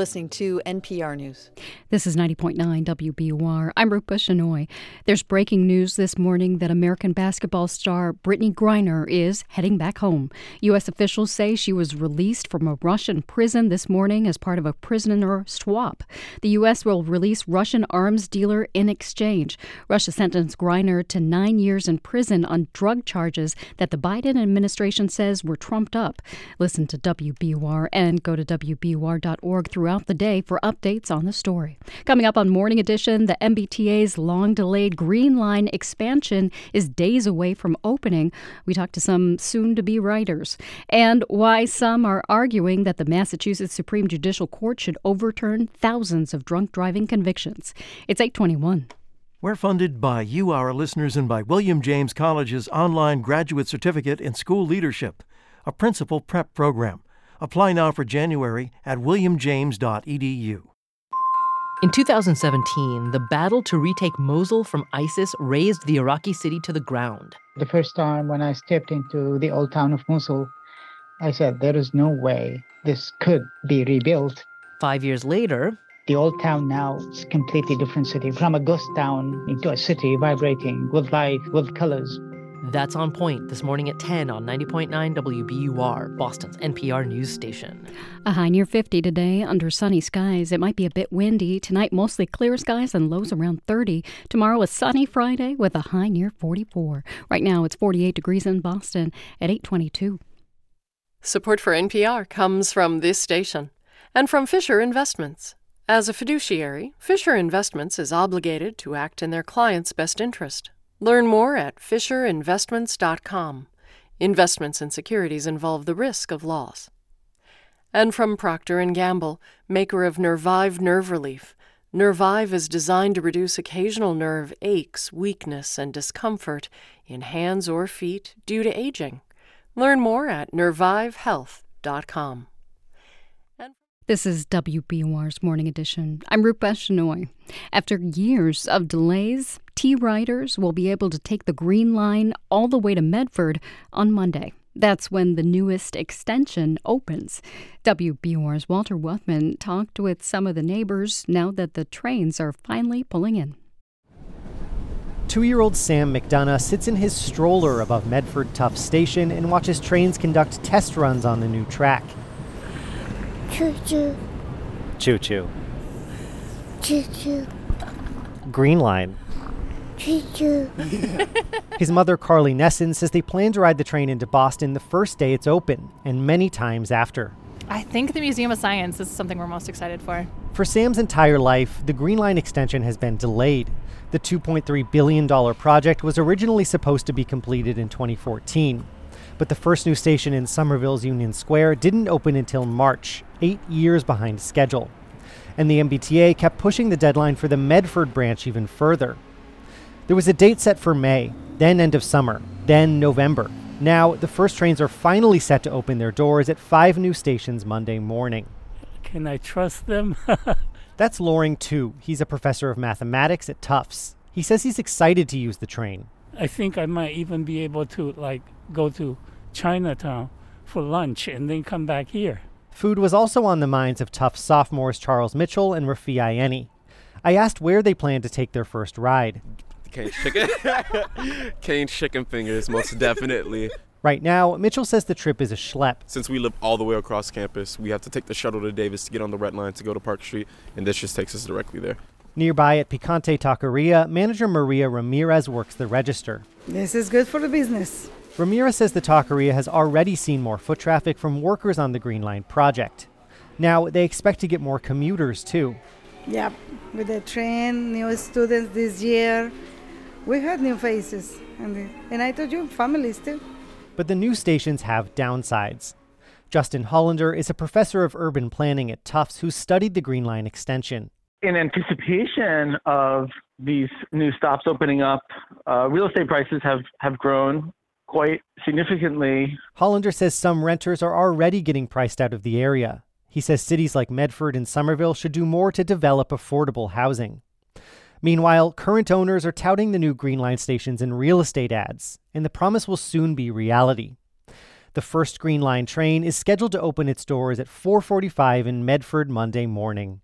Listening to NPR News. This is 90.9 WBUR. I'm Rupa Shenoy. There's breaking news this morning that American basketball star Brittney Griner is heading back home. U.S. officials say she was released from a Russian prison this morning as part of a prisoner swap. The U.S. will release Russian arms dealer in exchange. Russia sentenced Griner to nine years in prison on drug charges that the Biden administration says were trumped up. Listen to WBUR and go to WBUR.org throughout the day for updates on the story. Coming up on Morning Edition, the MBTA's long delayed Green Line expansion is days away from opening. We talked to some soon to be writers and why some are arguing that the Massachusetts Supreme Judicial Court should overturn thousands of drunk driving convictions. It's 821. We're funded by you, our listeners, and by William James College's online graduate certificate in school leadership, a principal prep program. Apply now for January at williamjames.edu. In 2017, the battle to retake Mosul from ISIS razed the Iraqi city to the ground. The first time when I stepped into the old town of Mosul, I said, there is no way this could be rebuilt. Five years later, the old town now is a completely different city, from a ghost town into a city vibrating with life, with colors. That's on point this morning at 10 on 90.9 WBUR, Boston's NPR news station. A high near 50 today under sunny skies. It might be a bit windy. Tonight, mostly clear skies and lows around 30. Tomorrow, a sunny Friday with a high near 44. Right now, it's 48 degrees in Boston at 822. Support for NPR comes from this station and from Fisher Investments. As a fiduciary, Fisher Investments is obligated to act in their client's best interest. Learn more at FisherInvestments.com. Investments in securities involve the risk of loss. And from Procter & Gamble, maker of Nervive Nerve Relief. Nervive is designed to reduce occasional nerve aches, weakness, and discomfort in hands or feet due to aging. Learn more at nervivehealth.com. This is WBUR's Morning Edition. I'm Rupa Shenoy. After years of delays, T riders will be able to take the Green Line all the way to Medford on Monday. That's when the newest extension opens. WBUR's Walter Wuthmann talked with some of the neighbors now that the trains are finally pulling in. Two year old Sam McDonough sits in his stroller above Medford Tufts Station and watches trains conduct test runs on the new track. Choo choo. Choo choo. Choo choo. Green Line. His mother, Carly Nesson, says they plan to ride the train into Boston the first day it's open and many times after. I think the Museum of Science is something we're most excited for. For Sam's entire life, the Green Line extension has been delayed. The $2.3 billion project was originally supposed to be completed in 2014. But the first new station in Somerville's Union Square didn't open until March, eight years behind schedule. And the MBTA kept pushing the deadline for the Medford branch even further. There was a date set for May, then end of summer, then November. Now, the first trains are finally set to open their doors at five new stations Monday morning. Can I trust them? That's Loring Tu. He's a professor of mathematics at Tufts. He says he's excited to use the train. I think I might even be able to like go to Chinatown for lunch and then come back here. Food was also on the minds of Tufts sophomores Charles Mitchell and Rafi Ayeni. I asked where they plan to take their first ride. Cane's chicken. Cane's chicken fingers, most definitely. Right now, Mitchell says the trip is a schlep. Since we live all the way across campus, we have to take the shuttle to Davis to get on the red line to go to Park Street, and this just takes us directly there. Nearby at Picante Taqueria, manager Maria Ramirez works the register. This is good for the business. Ramirez says the taqueria has already seen more foot traffic from workers on the Green Line project. Now, they expect to get more commuters too. Yep, with the train, new students this year. We had new faces, and, and I told you, families too. But the new stations have downsides. Justin Hollander is a professor of urban planning at Tufts who studied the Green Line extension. In anticipation of these new stops opening up, uh, real estate prices have, have grown quite significantly. Hollander says some renters are already getting priced out of the area. He says cities like Medford and Somerville should do more to develop affordable housing. Meanwhile, current owners are touting the new Green Line stations in real estate ads, and the promise will soon be reality. The first Green Line train is scheduled to open its doors at 4:45 in Medford Monday morning.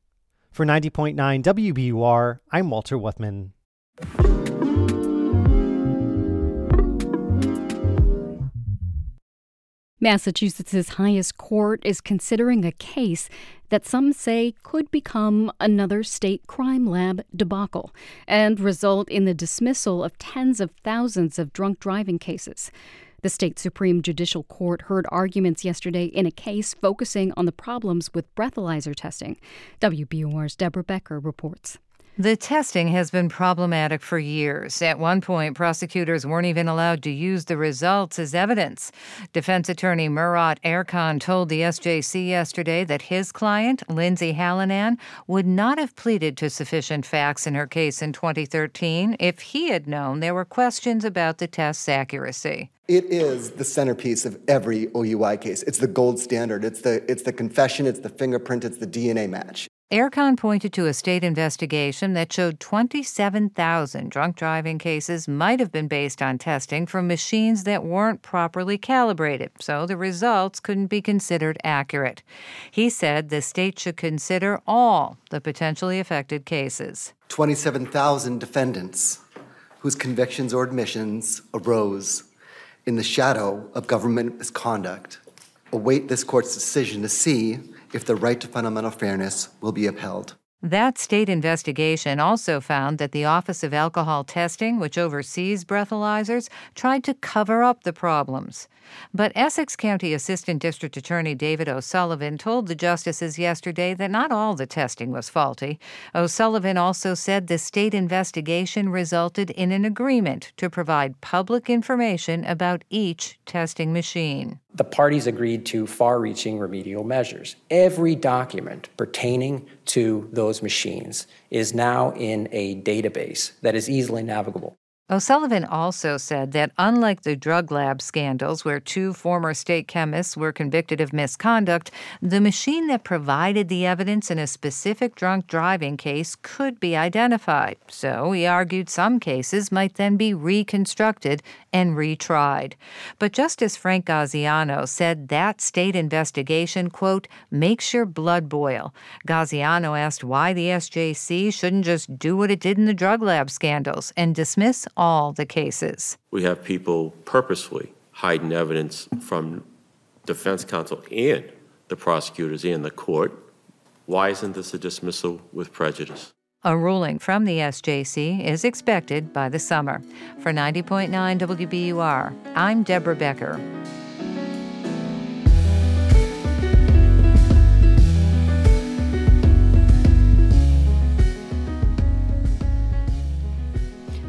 For 90.9 WBUR, I'm Walter Wuthmann. Massachusetts' highest court is considering a case that some say could become another state crime lab debacle and result in the dismissal of tens of thousands of drunk driving cases. The state Supreme Judicial Court heard arguments yesterday in a case focusing on the problems with breathalyzer testing. WBUR's Deborah Becker reports. The testing has been problematic for years. At one point, prosecutors weren't even allowed to use the results as evidence. Defense attorney Murat Erkan told the SJC yesterday that his client, Lindsay Hallinan, would not have pleaded to sufficient facts in her case in 2013 if he had known there were questions about the test's accuracy. It is the centerpiece of every OUI case. It's the gold standard. It's the it's the confession, it's the fingerprint, it's the DNA match. Erkan pointed to a state investigation that showed 27,000 drunk driving cases might have been based on testing from machines that weren't properly calibrated, so the results couldn't be considered accurate. He said the state should consider all the potentially affected cases. 27,000 defendants whose convictions or admissions arose in the shadow of government misconduct await this court's decision to see if the right to fundamental fairness will be upheld. That state investigation also found that the Office of Alcohol Testing, which oversees breathalyzers, tried to cover up the problems. But Essex County Assistant District Attorney David O'Sullivan told the justices yesterday that not all the testing was faulty. O'Sullivan also said the state investigation resulted in an agreement to provide public information about each testing machine. The parties agreed to far reaching remedial measures. Every document pertaining to those machines is now in a database that is easily navigable. O'Sullivan also said that unlike the drug lab scandals where two former state chemists were convicted of misconduct, the machine that provided the evidence in a specific drunk driving case could be identified. So he argued some cases might then be reconstructed and retried. But Justice Frank Gaziano said that state investigation, quote, makes your blood boil. Gaziano asked why the SJC shouldn't just do what it did in the drug lab scandals and dismiss all the cases. We have people purposefully hiding evidence from defense counsel and the prosecutors and the court. Why isn't this a dismissal with prejudice? A ruling from the SJC is expected by the summer. For 90.9 WBUR, I'm Deborah Becker.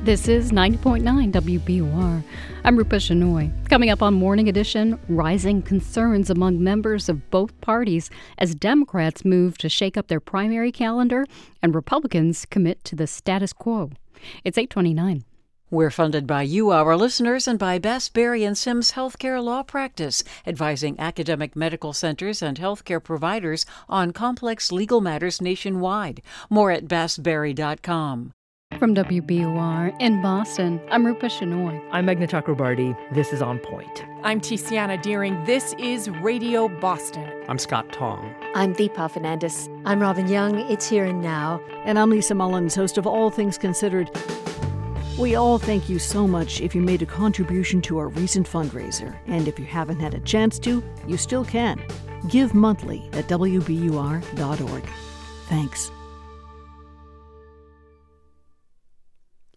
This is 90.9 WBUR. I'm Rupa Shenoy. Coming up on Morning Edition, rising concerns among members of both parties as Democrats move to shake up their primary calendar and Republicans commit to the status quo. It's 829. We're funded by you, our listeners, and by Bass, Berry and Sims Healthcare Law Practice, advising academic medical centers and healthcare providers on complex legal matters nationwide. More at bassberry.com. From WBUR in Boston, I'm Rupa Shenoy. I'm Meghna Chakrabarty. This is On Point. I'm Tiziana Dearing. This is Radio Boston. I'm Scott Tong. I'm Deepa Fernandes. I'm Robin Young. It's Here and Now. And I'm Lisa Mullins, host of All Things Considered. We all thank you so much if you made a contribution to our recent fundraiser. And if you haven't had a chance to, you still can. Give monthly at WBUR.org. Thanks.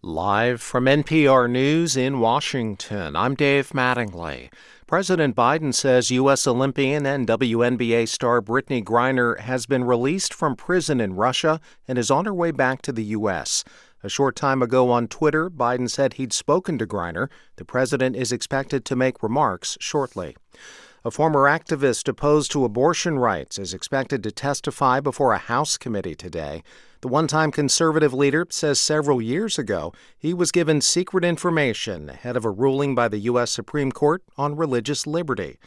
Live from NPR News in Washington, I'm Dave Mattingly. President Biden says U.S. Olympian and WNBA star Brittney Griner has been released from prison in Russia and is on her way back to the U.S. A short time ago on Twitter, Biden said he'd spoken to Griner. The president is expected to make remarks shortly. A former activist opposed to abortion rights is expected to testify before a House committee today. The one time conservative leader says several years ago he was given secret information ahead of a ruling by the U.S. Supreme Court on religious liberty.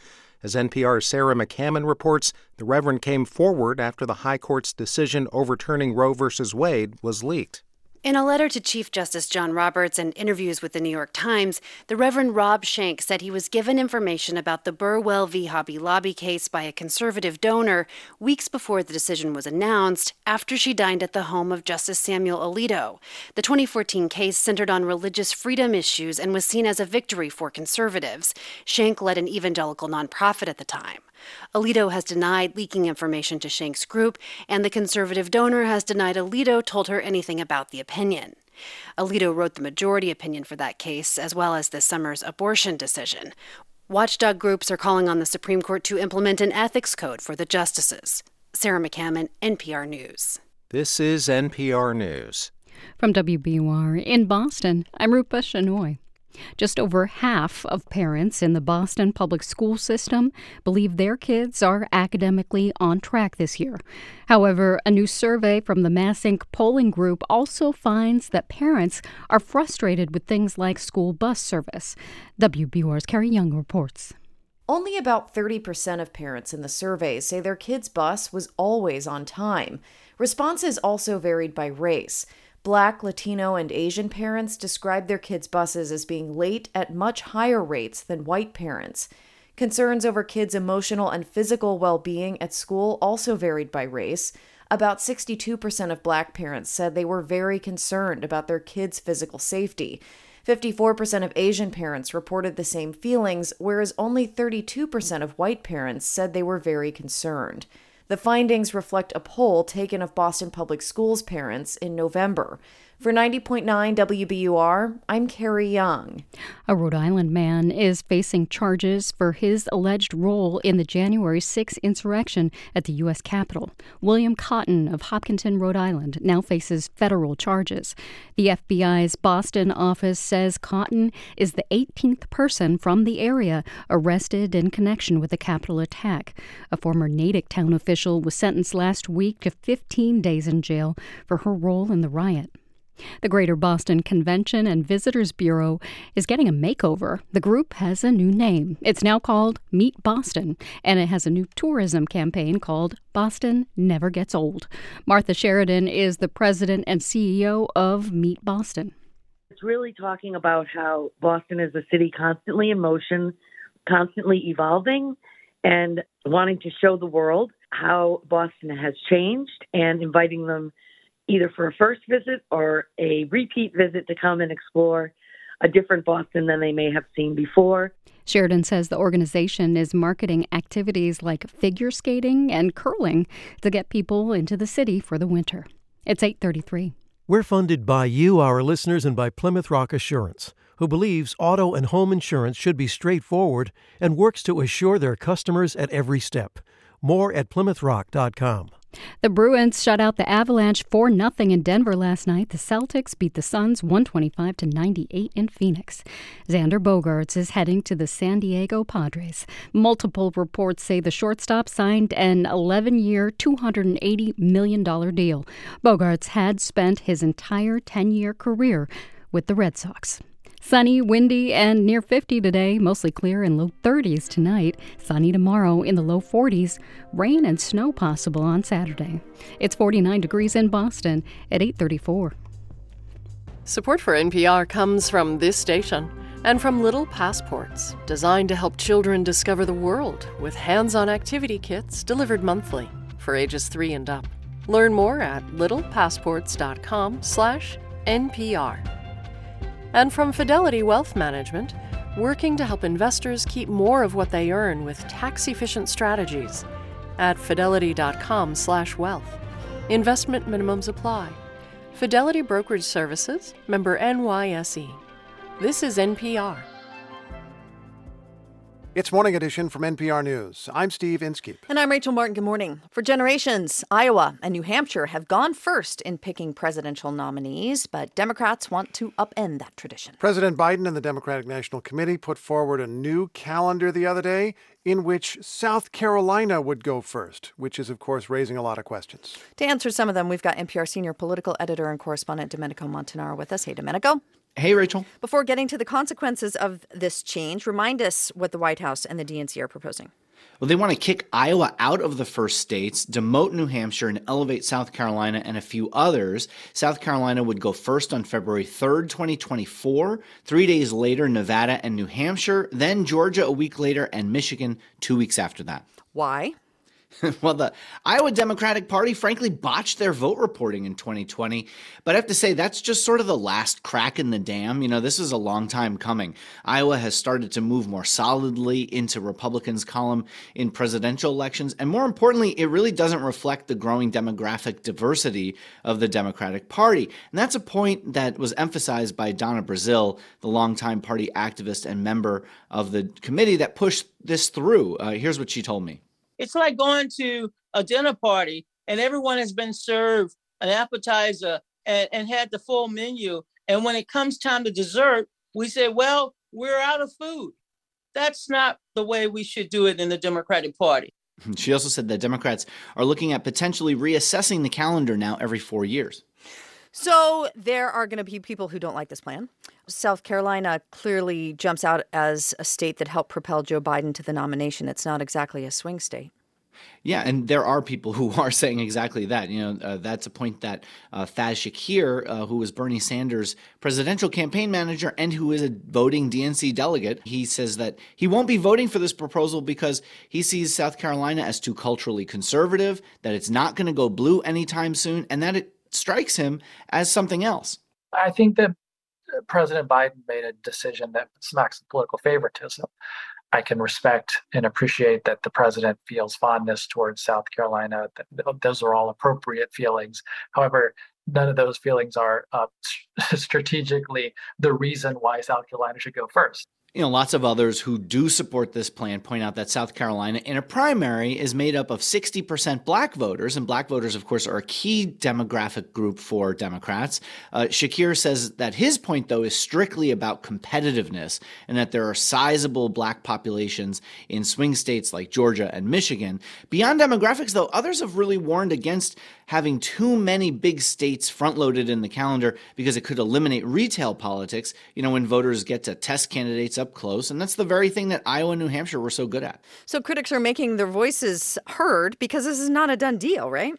As NPR's Sarah McCammon reports, the Reverend came forward after the High Court's decision overturning Roe v. Wade was leaked. In a letter to Chief Justice John Roberts and interviews with the New York Times, the Reverend Rob Schenck said he was given information about the Burwell v. Hobby Lobby case by a conservative donor weeks before the decision was announced, after she dined at the home of Justice Samuel Alito. The 2014 case centered on religious freedom issues and was seen as a victory for conservatives. Schenck led an evangelical nonprofit at the time. Alito has denied leaking information to Schenck's group, and the conservative donor has denied Alito told her anything about the opinion. Alito wrote the majority opinion for that case, as well as this summer's abortion decision. Watchdog groups are calling on the Supreme Court to implement an ethics code for the justices. Sarah McCammon, NPR News. This is NPR News. From WBUR in Boston, I'm Rupa Shenoy. Just over half of parents in the Boston public school system believe their kids are academically on track this year. However, a new survey from the MassINC polling group also finds that parents are frustrated with things like school bus service. WBUR's Carrie Jung reports. Only about 30% of parents in the survey say their kid's bus was always on time. Responses also varied by race. Black, Latino, and Asian parents described their kids' buses as being late at much higher rates than white parents. Concerns over kids' emotional and physical well being at school also varied by race. About 62% of black parents said they were very concerned about their kids' physical safety. 54% of Asian parents reported the same feelings, whereas only 32% of white parents said they were very concerned. The findings reflect a poll taken of Boston Public Schools parents in November. For 90.9 WBUR, I'm Carrie Jung. A Rhode Island man is facing charges for his alleged role in the January 6 insurrection at the U.S. Capitol. William Cotton of Hopkinton, Rhode Island, now faces federal charges. The FBI's Boston office says Cotton is the 18th person from the area arrested in connection with the Capitol attack. A former Natick town official was sentenced last week to 15 days in jail for her role in the riot. The Greater Boston Convention and Visitors Bureau is getting a makeover. The group has a new name. It's now called Meet Boston, and it has a new tourism campaign called Boston Never Gets Old. Martha Sheridan is the president and CEO of Meet Boston. It's really talking about how Boston is a city constantly in motion, constantly evolving, and wanting to show the world how Boston has changed and inviting them either for a first visit or a repeat visit to come and explore a different Boston than they may have seen before. Sheridan says the organization is marketing activities like figure skating and curling to get people into the city for the winter. It's 833. We're funded by you, our listeners, and by Plymouth Rock Assurance, who believes auto and home insurance should be straightforward and works to assure their customers at every step. More at PlymouthRock.com. The Bruins shut out the Avalanche 4 0 in Denver last night. The Celtics beat the Suns 125 to 98 in Phoenix. Xander Bogaerts is heading to the San Diego Padres. Multiple reports say the shortstop signed an 11 year, $280 million deal. Bogaerts had spent his entire 10 year career with the Red Sox. Sunny, windy, and near 50 today. Mostly clear and low 30s tonight. Sunny tomorrow in the low 40s. Rain and snow possible on Saturday. It's 49 degrees in Boston at 834. Support for NPR comes from this station and from Little Passports, designed to help children discover the world with hands-on activity kits delivered monthly for ages 3 and up. Learn more at littlepassports.com/npr and from Fidelity Wealth Management, working to help investors keep more of what they earn with tax-efficient strategies at fidelity.com/wealth. Investment minimums apply. Fidelity Brokerage Services, member NYSE. This is NPR. It's Morning Edition from NPR News. I'm Steve Inskeep. And I'm Rachel Martin. Good morning. For generations, Iowa and New Hampshire have gone first in picking presidential nominees, but Democrats want to upend that tradition. President Biden and the Democratic National Committee put forward a new calendar the other day in which South Carolina would go first, which is, of course, raising a lot of questions. To answer some of them, we've got NPR senior political editor and correspondent Domenico Montanaro with us. Hey, Domenico. Hey, Rachel. Before getting to the consequences of this change, remind us what the White House and the DNC are proposing. Well, they want to kick Iowa out of the first states, demote New Hampshire, and elevate South Carolina and a few others. South Carolina would go first on February 3rd, 2024. Three days later, Nevada and New Hampshire. Then Georgia a week later, and Michigan two weeks after that. Why? well, the Iowa Democratic Party frankly botched their vote reporting in 2020. But I have to say, that's just sort of the last crack in the dam. You know, this is a long time coming. Iowa has started to move more solidly into Republicans' column in presidential elections. And more importantly, it really doesn't reflect the growing demographic diversity of the Democratic Party. And that's a point that was emphasized by Donna Brazile, the longtime party activist and member of the committee that pushed this through. Uh, here's what she told me. It's like going to a dinner party and everyone has been served an appetizer and, and had the full menu. And when it comes time to dessert, we say, well, we're out of food. That's not the way we should do it in the Democratic Party. She also said that Democrats are looking at potentially reassessing the calendar now every four years. So there are going to be people who don't like this plan. South Carolina clearly jumps out as a state that helped propel Joe Biden to the nomination. It's not exactly a swing state. Yeah, and there are people who are saying exactly that. You know, uh, that's a point that uh, Faz Shakir, uh, who was Bernie Sanders' presidential campaign manager and who is a voting DNC delegate, he says that he won't be voting for this proposal because he sees South Carolina as too culturally conservative, that it's not going to go blue anytime soon, and that it strikes him as something else. I think that President Biden made a decision that smacks of political favoritism. I can respect and appreciate that the president feels fondness towards South Carolina. Those are all appropriate feelings. However, none of those feelings are uh, strategically the reason why South Carolina should go first. You know, lots of others who do support this plan point out that South Carolina in a primary is made up of 60% black voters, and black voters, of course, are a key demographic group for Democrats. Uh, Shakir says that his point, though, is strictly about competitiveness and that there are sizable black populations in swing states like Georgia and Michigan. Beyond demographics, though, others have really warned against having too many big states front loaded in the calendar because it could eliminate retail politics, you know, when voters get to test candidates up close. And that's the very thing that Iowa and New Hampshire were so good at. So critics are making their voices heard because this is not a done deal, right?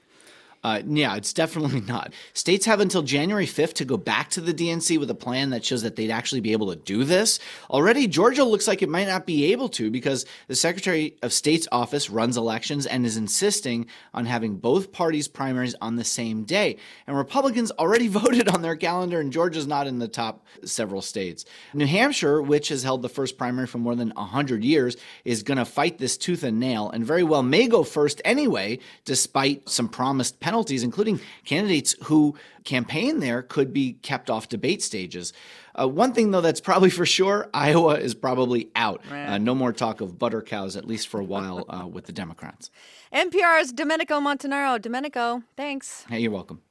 Uh, yeah, it's definitely not. States have until January 5th to go back to the DNC with a plan that shows that they'd actually be able to do this. Already, Georgia looks like it might not be able to because the Secretary of State's office runs elections and is insisting on having both parties' primaries on the same day. And Republicans already voted on their calendar, and Georgia's not in the top several states. New Hampshire, which has held the first primary for more than 100 years, is going to fight this tooth and nail and very well may go first anyway, despite some promised penalties penalties, including candidates who campaign there could be kept off debate stages. Uh, one thing, though, that's probably for sure Iowa is probably out. Uh, no more talk of butter cows, at least for a while, uh, with the Democrats. NPR's Domenico Montanaro. Domenico, thanks. Hey, you're welcome.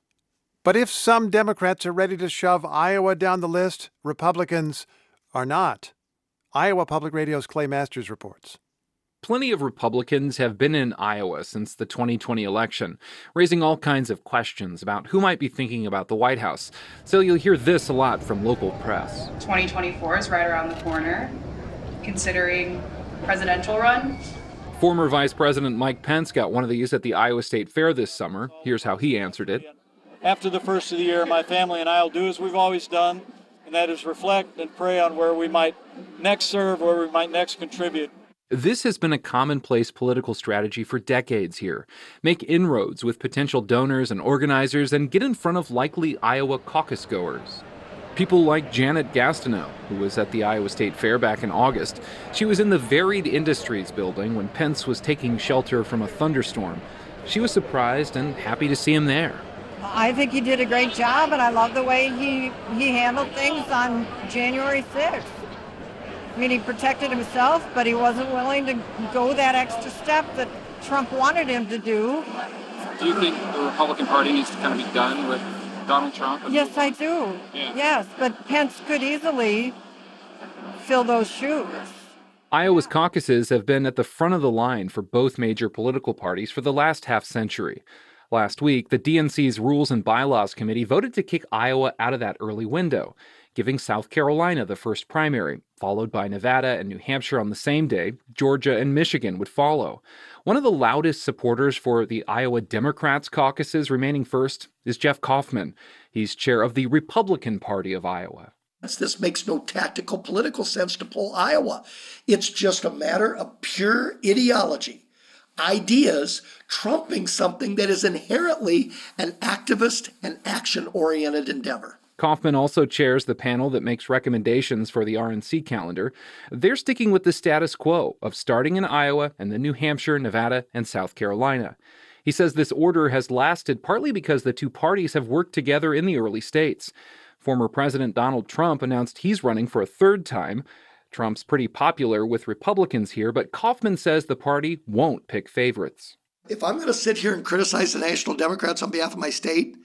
But if some Democrats are ready to shove Iowa down the list, Republicans are not. Iowa Public Radio's Clay Masters reports plenty of Republicans have been in Iowa since the 2020 election, raising all kinds of questions about who might be thinking about the White House. So you'll hear this a lot from local press. 2024 is right around the corner, considering presidential run. Former Vice President Mike Pence got one of these at the Iowa State Fair this summer. Here's how he answered it. After the first of the year, my family and I will do as we've always done, and that is reflect and pray on where we might next serve, where we might next contribute. This has been a commonplace political strategy for decades here. Make inroads with potential donors and organizers and get in front of likely Iowa caucus goers. People like Janet Gastineau, who was at the Iowa State Fair back in August. She was in the Varied Industries building when Pence was taking shelter from a thunderstorm. She was surprised and happy to see him there. I think he did a great job, and I love the way he, he handled things on January 6th. I mean, he protected himself, but he wasn't willing to go that extra step that Trump wanted him to do. Do you think the Republican Party needs to kind of be done with Donald Trump? Yes, I do. Yeah. Yes, but Pence could easily fill those shoes. Iowa's caucuses have been at the front of the line for both major political parties for the last half century. Last week, the DNC's Rules and Bylaws Committee voted to kick Iowa out of that early window giving South Carolina the first primary, followed by Nevada and New Hampshire on the same day. Georgia and Michigan would follow. One of the loudest supporters for the Iowa Democrats caucuses remaining first is Jeff Kaufman. He's chair of the Republican Party of Iowa. This makes no tactical political sense to pull Iowa. It's just a matter of pure ideology, ideas trumping something that is inherently an activist and action oriented endeavor. Kaufman also chairs the panel that makes recommendations for the RNC calendar. They're sticking with the status quo of starting in Iowa and then New Hampshire, Nevada, and South Carolina. He says this order has lasted partly because the two parties have worked together in the early states. Former President Donald Trump announced he's running for a third time. Trump's pretty popular with Republicans here, but Kaufman says the party won't pick favorites. If I'm going to sit here and criticize the National Democrats on behalf of my state,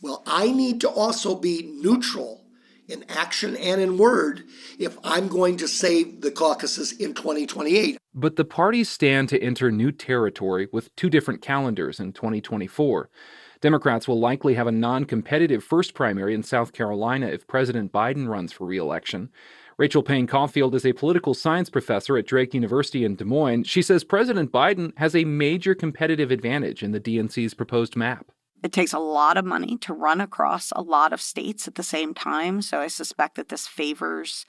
well, I need to also be neutral in action and in word if I'm going to save the caucuses in 2028. But the parties stand to enter new territory with two different calendars in 2024. Democrats will likely have a non competitive first primary in South Carolina if President Biden runs for re election. Rachel Paine Caufield is a political science professor at Drake University in Des Moines. She says President Biden has a major competitive advantage in the DNC's proposed map. It takes a lot of money to run across a lot of states at the same time. So I suspect that this favors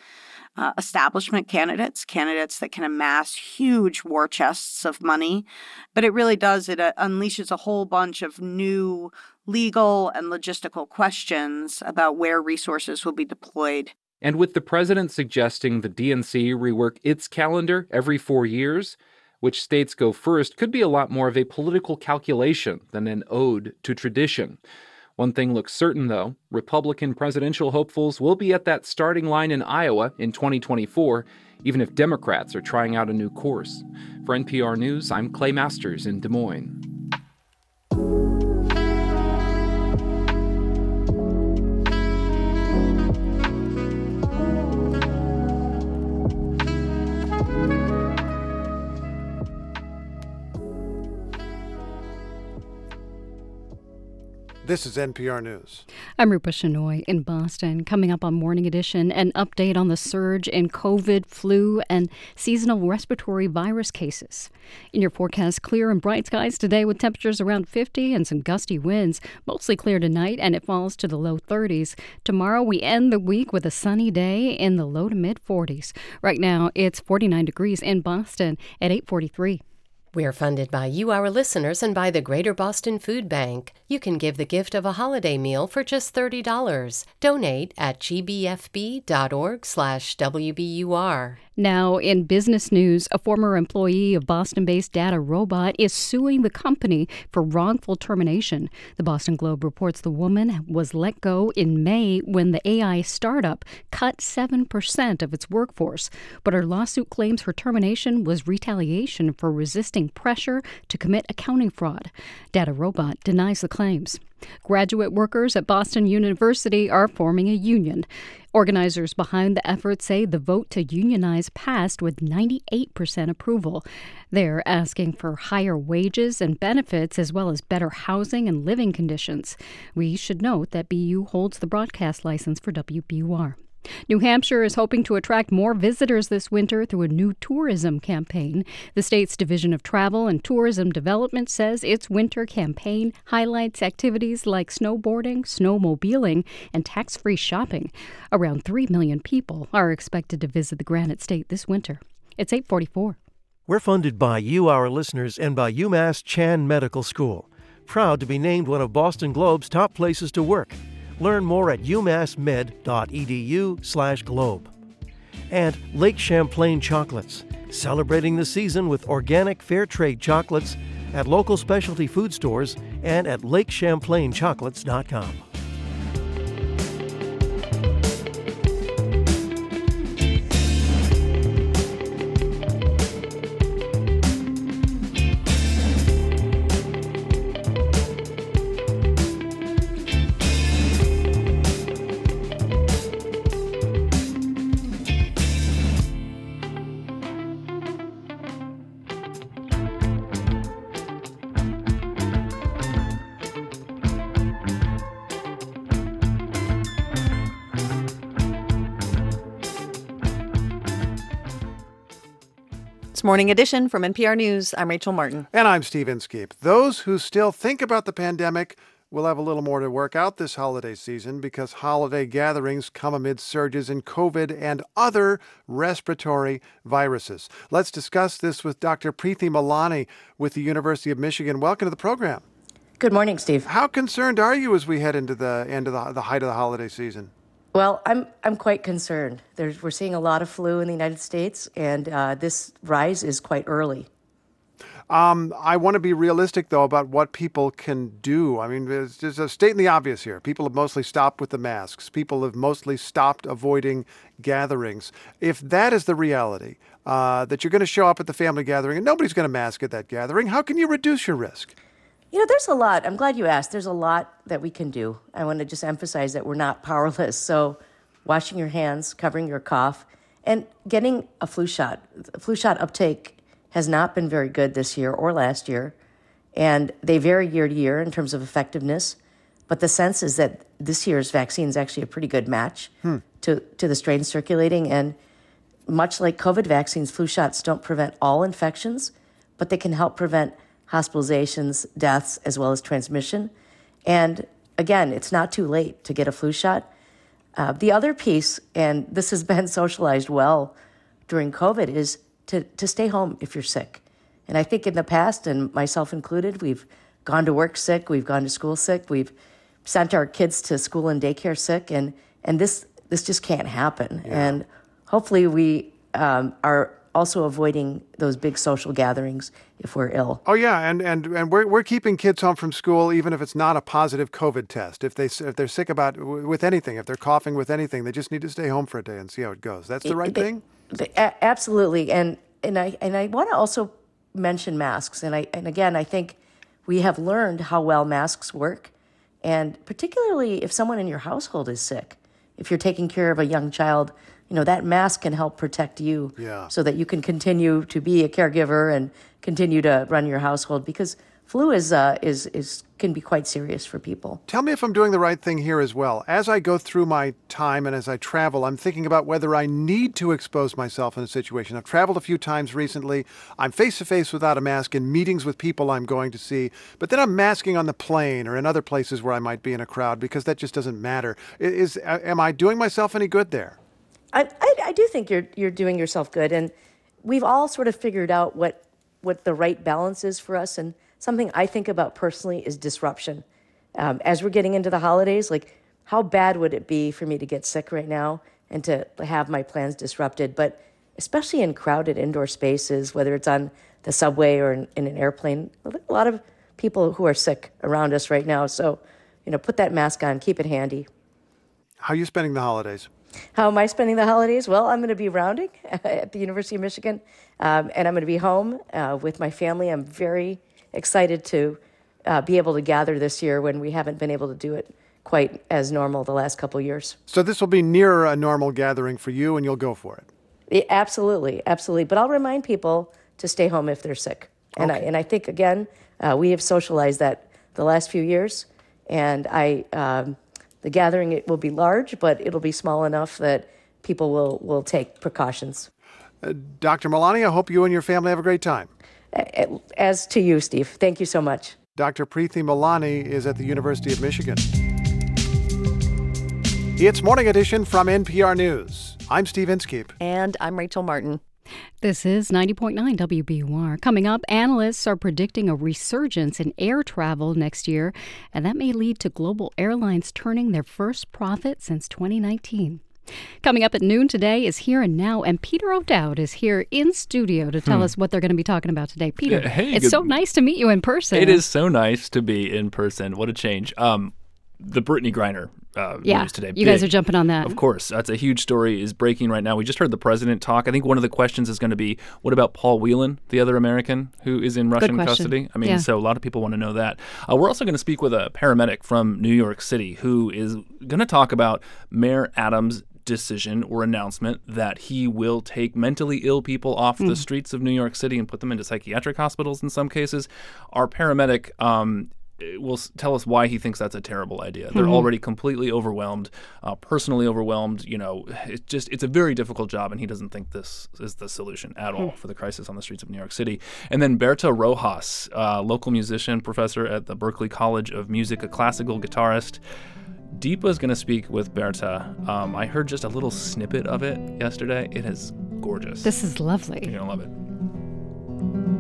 uh, establishment candidates, candidates that can amass huge war chests of money. But it really does, it uh, unleashes a whole bunch of new legal and logistical questions about where resources will be deployed. And with the president suggesting the DNC rework its calendar every four years, which states go first could be a lot more of a political calculation than an ode to tradition. One thing looks certain, though Republican presidential hopefuls will be at that starting line in Iowa in 2024, even if Democrats are trying out a new course. For NPR News, I'm Clay Masters in Des Moines. This is NPR News. I'm Rupa Shenoy in Boston. Coming up on Morning Edition, an update on the surge in COVID, flu, and seasonal respiratory virus cases. In your forecast, clear and bright skies today with temperatures around 50 and some gusty winds. Mostly clear tonight, and it falls to the low 30s. Tomorrow, we end the week with a sunny day in the low to mid 40s. Right now, it's 49 degrees in Boston at 843. We're funded by you, our listeners, and by the Greater Boston Food Bank. You can give the gift of a holiday meal for just $30. Donate at gbfb.org slash WBUR. Now, in business news, a former employee of Boston based DataRobot is suing the company for wrongful termination. The Boston Globe reports the woman was let go in May when the AI startup cut 7% of its workforce. But her lawsuit claims her termination was retaliation for resisting pressure to commit accounting fraud. DataRobot denies the claims. Graduate workers at Boston University are forming a union. Organizers behind the effort say the vote to unionize passed with 98% approval. They're asking for higher wages and benefits as well as better housing and living conditions. We should note that BU holds the broadcast license for WBUR. New Hampshire is hoping to attract more visitors this winter through a new tourism campaign. The state's Division of Travel and Tourism Development says its winter campaign highlights activities like snowboarding, snowmobiling, and tax free shopping. Around 3 million people are expected to visit the Granite State this winter. It's 844. We're funded by you, our listeners, and by UMass Chan Medical School. Proud to be named one of Boston Globe's top places to work. Learn more at umassmed.edu/globe. And Lake Champlain Chocolates, celebrating the season with organic fair trade chocolates at local specialty food stores and at lakechamplainchocolates.com. Morning Edition from NPR News. I'm Rachel Martin. And I'm Steve Inskeep. Those who still think about the pandemic will have a little more to work out this holiday season because holiday gatherings come amid surges in COVID and other respiratory viruses. Let's discuss this with Dr. Preeti Malani with the University of Michigan. Welcome to the program. Good morning, Steve. How concerned are you as we head into the end of the, the height of the holiday season? Well, I'm I'm quite concerned. There's, we're seeing a lot of flu in the United States, and uh, this rise is quite early. Um, I want to be realistic, though, about what people can do. I mean, there's, there's a stating the obvious here. People have mostly stopped with the masks. People have mostly stopped avoiding gatherings. If that is the reality, uh, that you're going to show up at the family gathering and nobody's going to mask at that gathering, how can you reduce your risk? You know, there's a lot. I'm glad you asked. There's a lot that we can do. I want to just emphasize that we're not powerless. So, washing your hands, covering your cough, and getting a flu shot. flu shot uptake has not been very good this year or last year, and they vary year to year in terms of effectiveness. But the sense is that this year's vaccine is actually a pretty good match Hmm. to, to the strain circulating. And much like COVID vaccines, flu shots don't prevent all infections, but they can help prevent hospitalizations, deaths, as well as transmission. And again, it's not too late to get a flu shot. Uh, the other piece, and this has been socialized well during COVID, is to, to stay home if you're sick. And I think in the past, and myself included, we've gone to work sick, we've gone to school sick, we've sent our kids to school and daycare sick, and, and this, this just can't happen. And hopefully, we um, are also avoiding those big social gatherings if we're ill. Oh yeah, and and and we're we're keeping kids home from school even if it's not a positive COVID test. If they if they're sick about with anything, if they're coughing with anything, they just need to stay home for a day and see how it goes. That's the right They- thing. they- a- absolutely, and and I and I want to also mention masks, and I and again I think we have learned how well masks work, and particularly if someone in your household is sick, if you're taking care of a young child, you know that mask can help protect you, Yeah. so that you can continue to be a caregiver and continue to run your household because flu is uh, is is can be quite serious for people. Tell me if I'm doing the right thing here as well. As I go through my time and as I travel, I'm thinking about whether I need to expose myself in a situation. I've traveled a few times recently. I'm face to face without a mask in meetings with people I'm going to see, but then I'm masking on the plane or in other places where I might be in a crowd because that just doesn't matter. Is am I doing myself any good there? I, I, I do think you're you're doing yourself good, and we've all sort of figured out what what the right balance is for us and something I think about personally is disruption. Um, as we're getting into the holidays, like how bad would it be for me to get sick right now and to have my plans disrupted? But especially in crowded indoor spaces, whether it's on the subway or in, in an airplane, a lot of people who are sick around us right now. So, you know, put that mask on, keep it handy. How are you spending the holidays? How am I spending the holidays? Well, I'm going to be rounding at the University of Michigan, um, and I'm going to be home uh, with my family. I'm very excited to uh, be able to gather this year when we haven't been able to do it quite as normal the last couple years. So this will be nearer a normal gathering for you, and you'll go for it. Yeah, absolutely, absolutely. But I'll remind people to stay home if they're sick, and okay. I and I think again uh, we have socialized that the last few years, and I um, the gathering it will be large, but it'll be small enough that people will will take precautions. Uh, Dr. Malani, I hope you and your family have a great time. As to you, Steve. Thank you so much. Dr. Preeti Malani is at the University of Michigan. It's Morning Edition from NPR News. I'm Steve Inskeep. And I'm Rachel Martin. This is 90.9 WBUR. Coming up, analysts are predicting a resurgence in air travel next year, and that may lead to global airlines turning their first profit since 2019. Coming up at noon today is Here and Now, and Peter O'Dowd is here in studio to tell hmm. us what they're going to be talking about today. Peter, hey, it's good. so nice to meet you in person. It is so nice to be in person. What a change. Um, the Brittney Griner uh, yeah, news today. You Big. guys are jumping on that. Of course. That's a huge story is breaking right now. We just heard the president talk. I think one of the questions is going to be what about Paul Whelan, the other American who is in Russian custody? I mean, yeah. so a lot of people want to know that. Uh, we're also going to speak with a paramedic from New York City who is going to talk about Mayor Adams' decision or announcement that he will take mentally ill people off mm. the streets of New York City and put them into psychiatric hospitals in some cases. Our paramedic um, will tell us why he thinks that's a terrible idea. They're mm-hmm. already completely overwhelmed, uh, personally overwhelmed. You know, it's just it's a very difficult job, and he doesn't think this is the solution at all mm. for the crisis on the streets of New York City. And then Berta Rojas, uh, local musician, professor at the Berklee College of Music, a classical guitarist. Deepa is going to speak with Berta. Um, I heard just a little snippet of it yesterday. It is gorgeous. This is lovely. You're going to love it.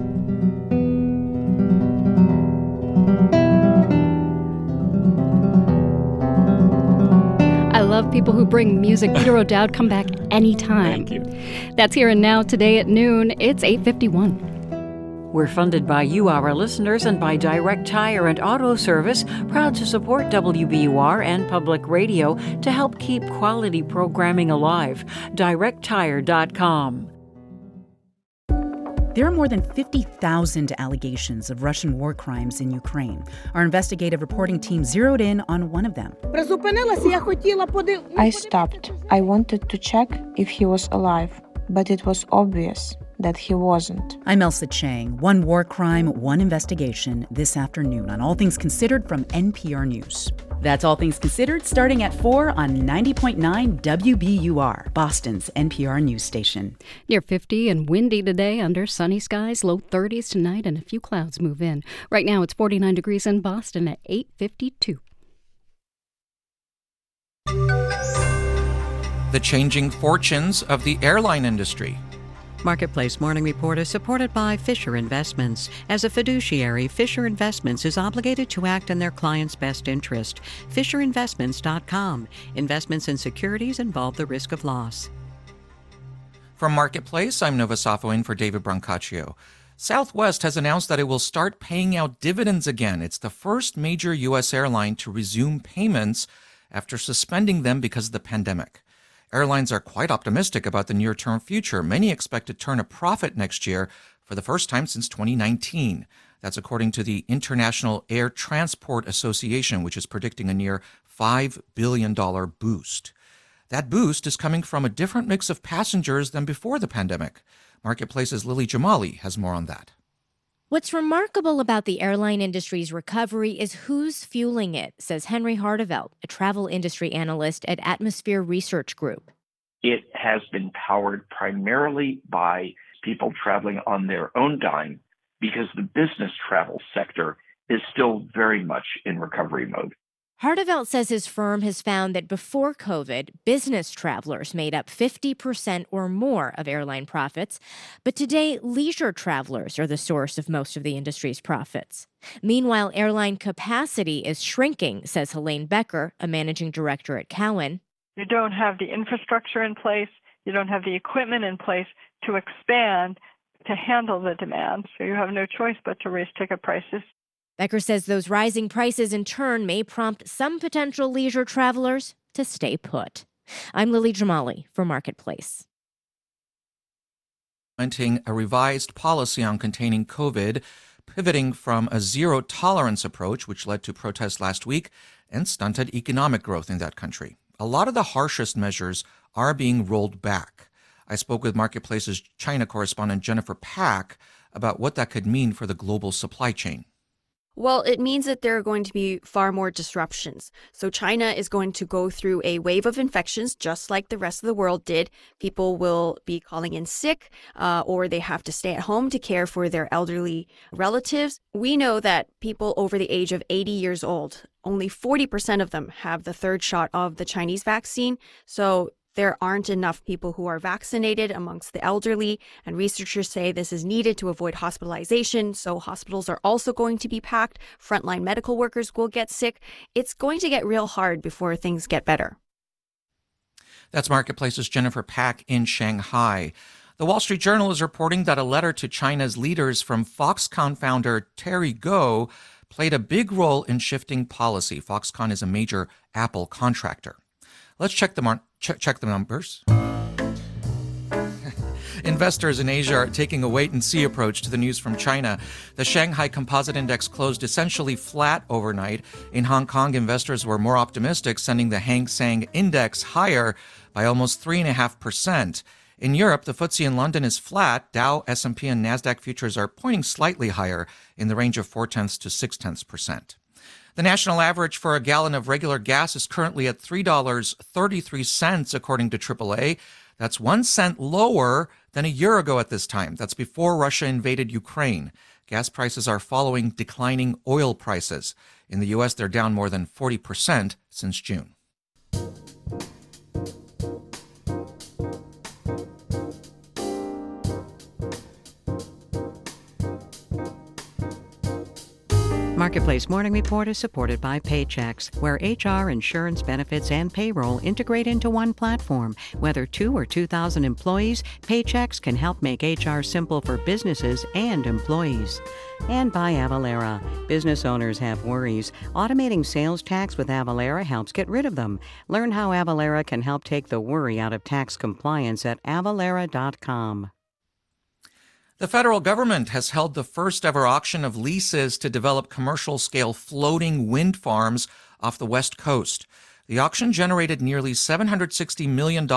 Love people who bring music. Peter O'Dowd, come back anytime. Thank you. That's here and now today at noon. It's 851. We're funded by you, our listeners, and by Direct Tire and Auto Service, proud to support WBUR and public radio to help keep quality programming alive. DirectTire.com. There are more than 50,000 allegations of Russian war crimes in Ukraine. Our investigative reporting team zeroed in on one of them. I stopped. I wanted to check if he was alive, but it was obvious that he wasn't. I'm Ailsa Chang. One war crime, one investigation this afternoon on All Things Considered from NPR News. That's All Things Considered starting at 4 on 90.9 WBUR, Boston's NPR news station. Near 50 and windy today under sunny skies, low 30s tonight, and a few clouds move in. Right now it's 49 degrees in Boston at 852. The changing fortunes of the airline industry. Marketplace Morning Report is supported by Fisher Investments. As a fiduciary, Fisher Investments is obligated to act in their client's best interest. FisherInvestments.com. Investments in securities involve the risk of loss. From Marketplace, I'm Nova Safo in for David Brancaccio. Southwest has announced that it will start paying out dividends again. It's the first major U.S. airline to resume payments after suspending them because of the pandemic. Airlines are quite optimistic about the near term future. Many expect to turn a profit next year for the first time since 2019. That's according to the International Air Transport Association, which is predicting a near $5 billion boost. That boost is coming from a different mix of passengers than before the pandemic. Marketplace's Lily Jamali has more on that. What's remarkable about the airline industry's recovery is who's fueling it, says Henry Harteveldt, a travel industry analyst at Atmosphere Research Group. It has been powered primarily by people traveling on their own dime because the business travel sector is still very much in recovery mode. Harteveldt says his firm has found that before COVID, business travelers made up 50% or more of airline profits, but today, leisure travelers are the source of most of the industry's profits. Meanwhile, airline capacity is shrinking, says Helene Becker, a managing director at Cowen. You don't have the infrastructure in place, you don't have the equipment in place to expand to handle the demand, so you have no choice but to raise ticket prices. Becker says those rising prices in turn may prompt some potential leisure travelers to stay put. I'm Lily Jamali for Marketplace. Implementing a revised policy on containing COVID, pivoting from a zero tolerance approach, which led to protests last week and stunted economic growth in that country. A lot of the harshest measures are being rolled back. I spoke with Marketplace's China correspondent Jennifer Pak about what that could mean for the global supply chain. Well, it means that there are going to be far more disruptions. So, China is going to go through a wave of infections just like the rest of the world did. People will be calling in sick, uh, or they have to stay at home to care for their elderly relatives. We know that people over the age of 80 years old, only 40% of them have the third shot of the Chinese vaccine. So, there aren't enough people who are vaccinated amongst the elderly, and researchers say this is needed to avoid hospitalization. So, hospitals are also going to be packed. Frontline medical workers will get sick. It's going to get real hard before things get better. That's Marketplace's Jennifer Pak in Shanghai. The Wall Street Journal is reporting that a letter to China's leaders from Foxconn founder Terry Gou played a big role in shifting policy. Foxconn is a major Apple contractor. Let's check the, mar- check, check the numbers. Investors in Asia are taking a wait and see approach to the news from China. The Shanghai Composite Index closed essentially flat overnight. In Hong Kong, investors were more optimistic, sending the Hang Seng Index higher by almost 3.5%. In Europe, the FTSE in London is flat. Dow, S&P, and Nasdaq futures are pointing slightly higher in the range of 4 tenths to 6 tenths percent. The national average for a gallon of regular gas is currently at $3.33, according to AAA. That's one cent lower than a year ago at this time. That's before Russia invaded Ukraine. Gas prices are following declining oil prices. In the U.S., they're down more than 40% since June. Marketplace Morning Report is supported by Paychex, where HR, insurance, benefits, and payroll integrate into one platform. Whether two or 2,000 employees, Paychex can help make HR simple for businesses and employees. And by Avalara. Business owners have worries. Automating sales tax with Avalara helps get rid of them. Learn how Avalara can help take the worry out of tax compliance at avalara.com. The federal government has held the first ever auction of leases to develop commercial scale floating wind farms off the West Coast. The auction generated nearly $760 million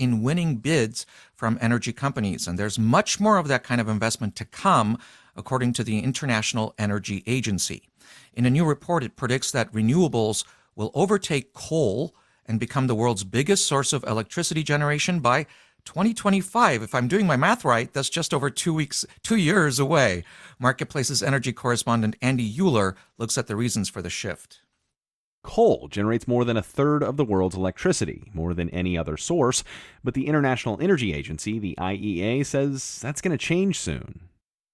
in winning bids from energy companies, and there's much more of that kind of investment to come, according to the International Energy Agency. In a new report, it predicts that renewables will overtake coal and become the world's biggest source of electricity generation by 2025. If I'm doing my math right, that's just over two weeks, two years away. Marketplace's energy correspondent Andy Uhler looks at the reasons for the shift. Coal generates more than a third of the world's electricity, more than any other source, but the International Energy Agency, the IEA, says that's going to change soon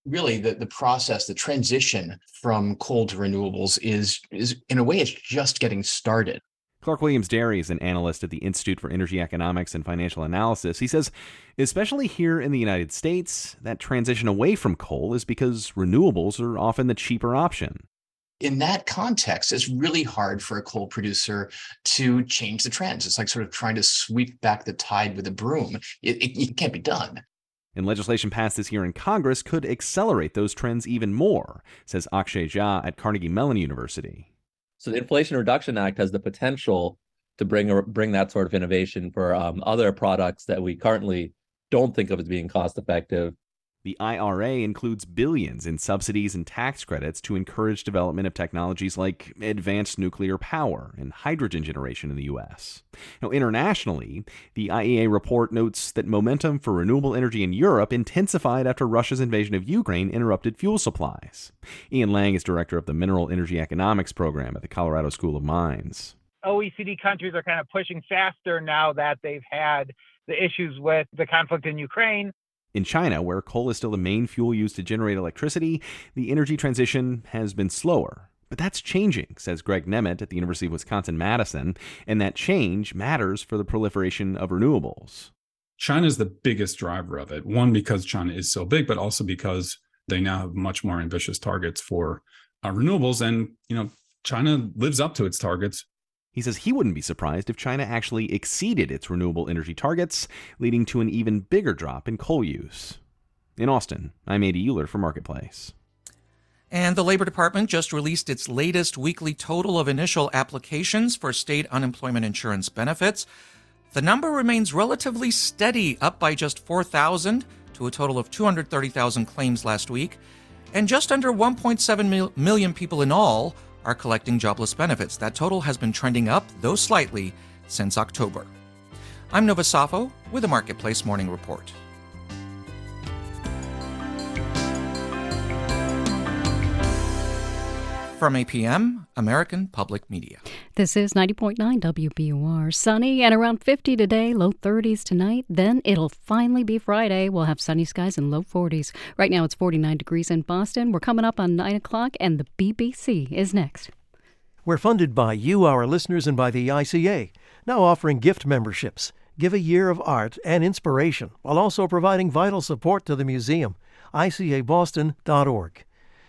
really the, the process the transition from coal to renewables is is in a way it's just getting started Clark Williams Derry is an analyst at the Institute for Energy Economics and Financial Analysis. He says, especially here in the United States, that transition away from coal is because renewables are often the cheaper option. In that context, it's really hard for a coal producer to change the trends. It's like sort of trying to sweep back the tide with a broom. It, it, it can't be done. And legislation passed this year in Congress could accelerate those trends even more, says Akshay Jha at Carnegie Mellon University. So the Inflation Reduction Act has the potential to bring bring that sort of innovation for um, other products that we currently don't think of as being cost effective. The IRA includes billions in subsidies and tax credits to encourage development of technologies like advanced nuclear power and hydrogen generation in the U.S. Now, internationally, the IEA report notes that momentum for renewable energy in Europe intensified after Russia's invasion of Ukraine interrupted fuel supplies. Ian Lange is director of the Mineral Energy Economics program at the Colorado School of Mines. OECD countries are kind of pushing faster now that they've had the issues with the conflict in Ukraine in China, where coal is still the main fuel used to generate electricity, the energy transition has been slower. But that's changing, says Greg Nemet at the University of Wisconsin Madison, and that change matters for the proliferation of renewables. China is the biggest driver of it. One, because China is so big, but also because they now have much more ambitious targets for uh, renewables. And, you know, China lives up to its targets he says he wouldn't be surprised if China actually exceeded its renewable energy targets, leading to an even bigger drop in coal use. In Austin, I'm Andy Uhler for Marketplace. And the Labor Department just released its latest weekly total of initial applications for state unemployment insurance benefits. The number remains relatively steady, up by just 4,000 to a total of 230,000 claims last week, and just under 1.7 million people in all are collecting jobless benefits. That total has been trending up, though slightly, since October. I'm Nova Safo with a Marketplace Morning Report. From APM, American Public Media. This is 90.9 WBUR. Sunny and around 50 today, low 30s tonight. Then it'll finally be Friday. We'll have sunny skies and low 40s. Right now it's 49 degrees in Boston. We're coming up on 9 o'clock, and the BBC is next. We're funded by you, our listeners, and by the ICA, now offering gift memberships. Give a year of art and inspiration while also providing vital support to the museum. ICABoston.org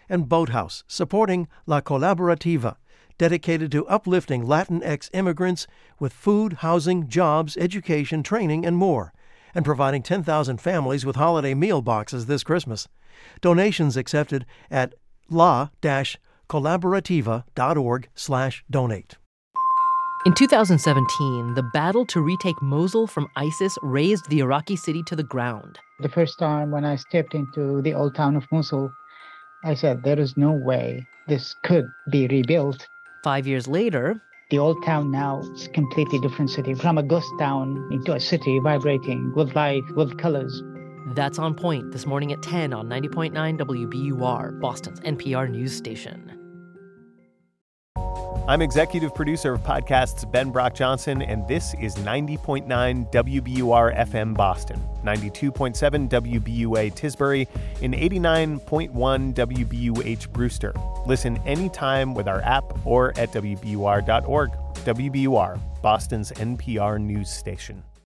and Boathouse, supporting La Colaborativa, dedicated to uplifting Latinx immigrants with food, housing, jobs, education, training, and more, and providing 10,000 families with holiday meal boxes this Christmas. Donations accepted at la-collaborativa.org/donate. In 2017, the battle to retake Mosul from ISIS razed the Iraqi city to the ground. The first time when I stepped into the old town of Mosul, I said, there is no way this could be rebuilt. Five years later, the old town now is a completely different city from a ghost town into a city vibrating with life, with colors. That's on point this morning at 10 on 90.9 WBUR, Boston's NPR news station. I'm executive producer of podcasts Ben Brock Johnson, and this is 90.9 WBUR FM Boston, 92.7 WBUA Tisbury, and 89.1 WBUH Brewster. Listen anytime with our app or at WBUR.org. WBUR, Boston's NPR news station.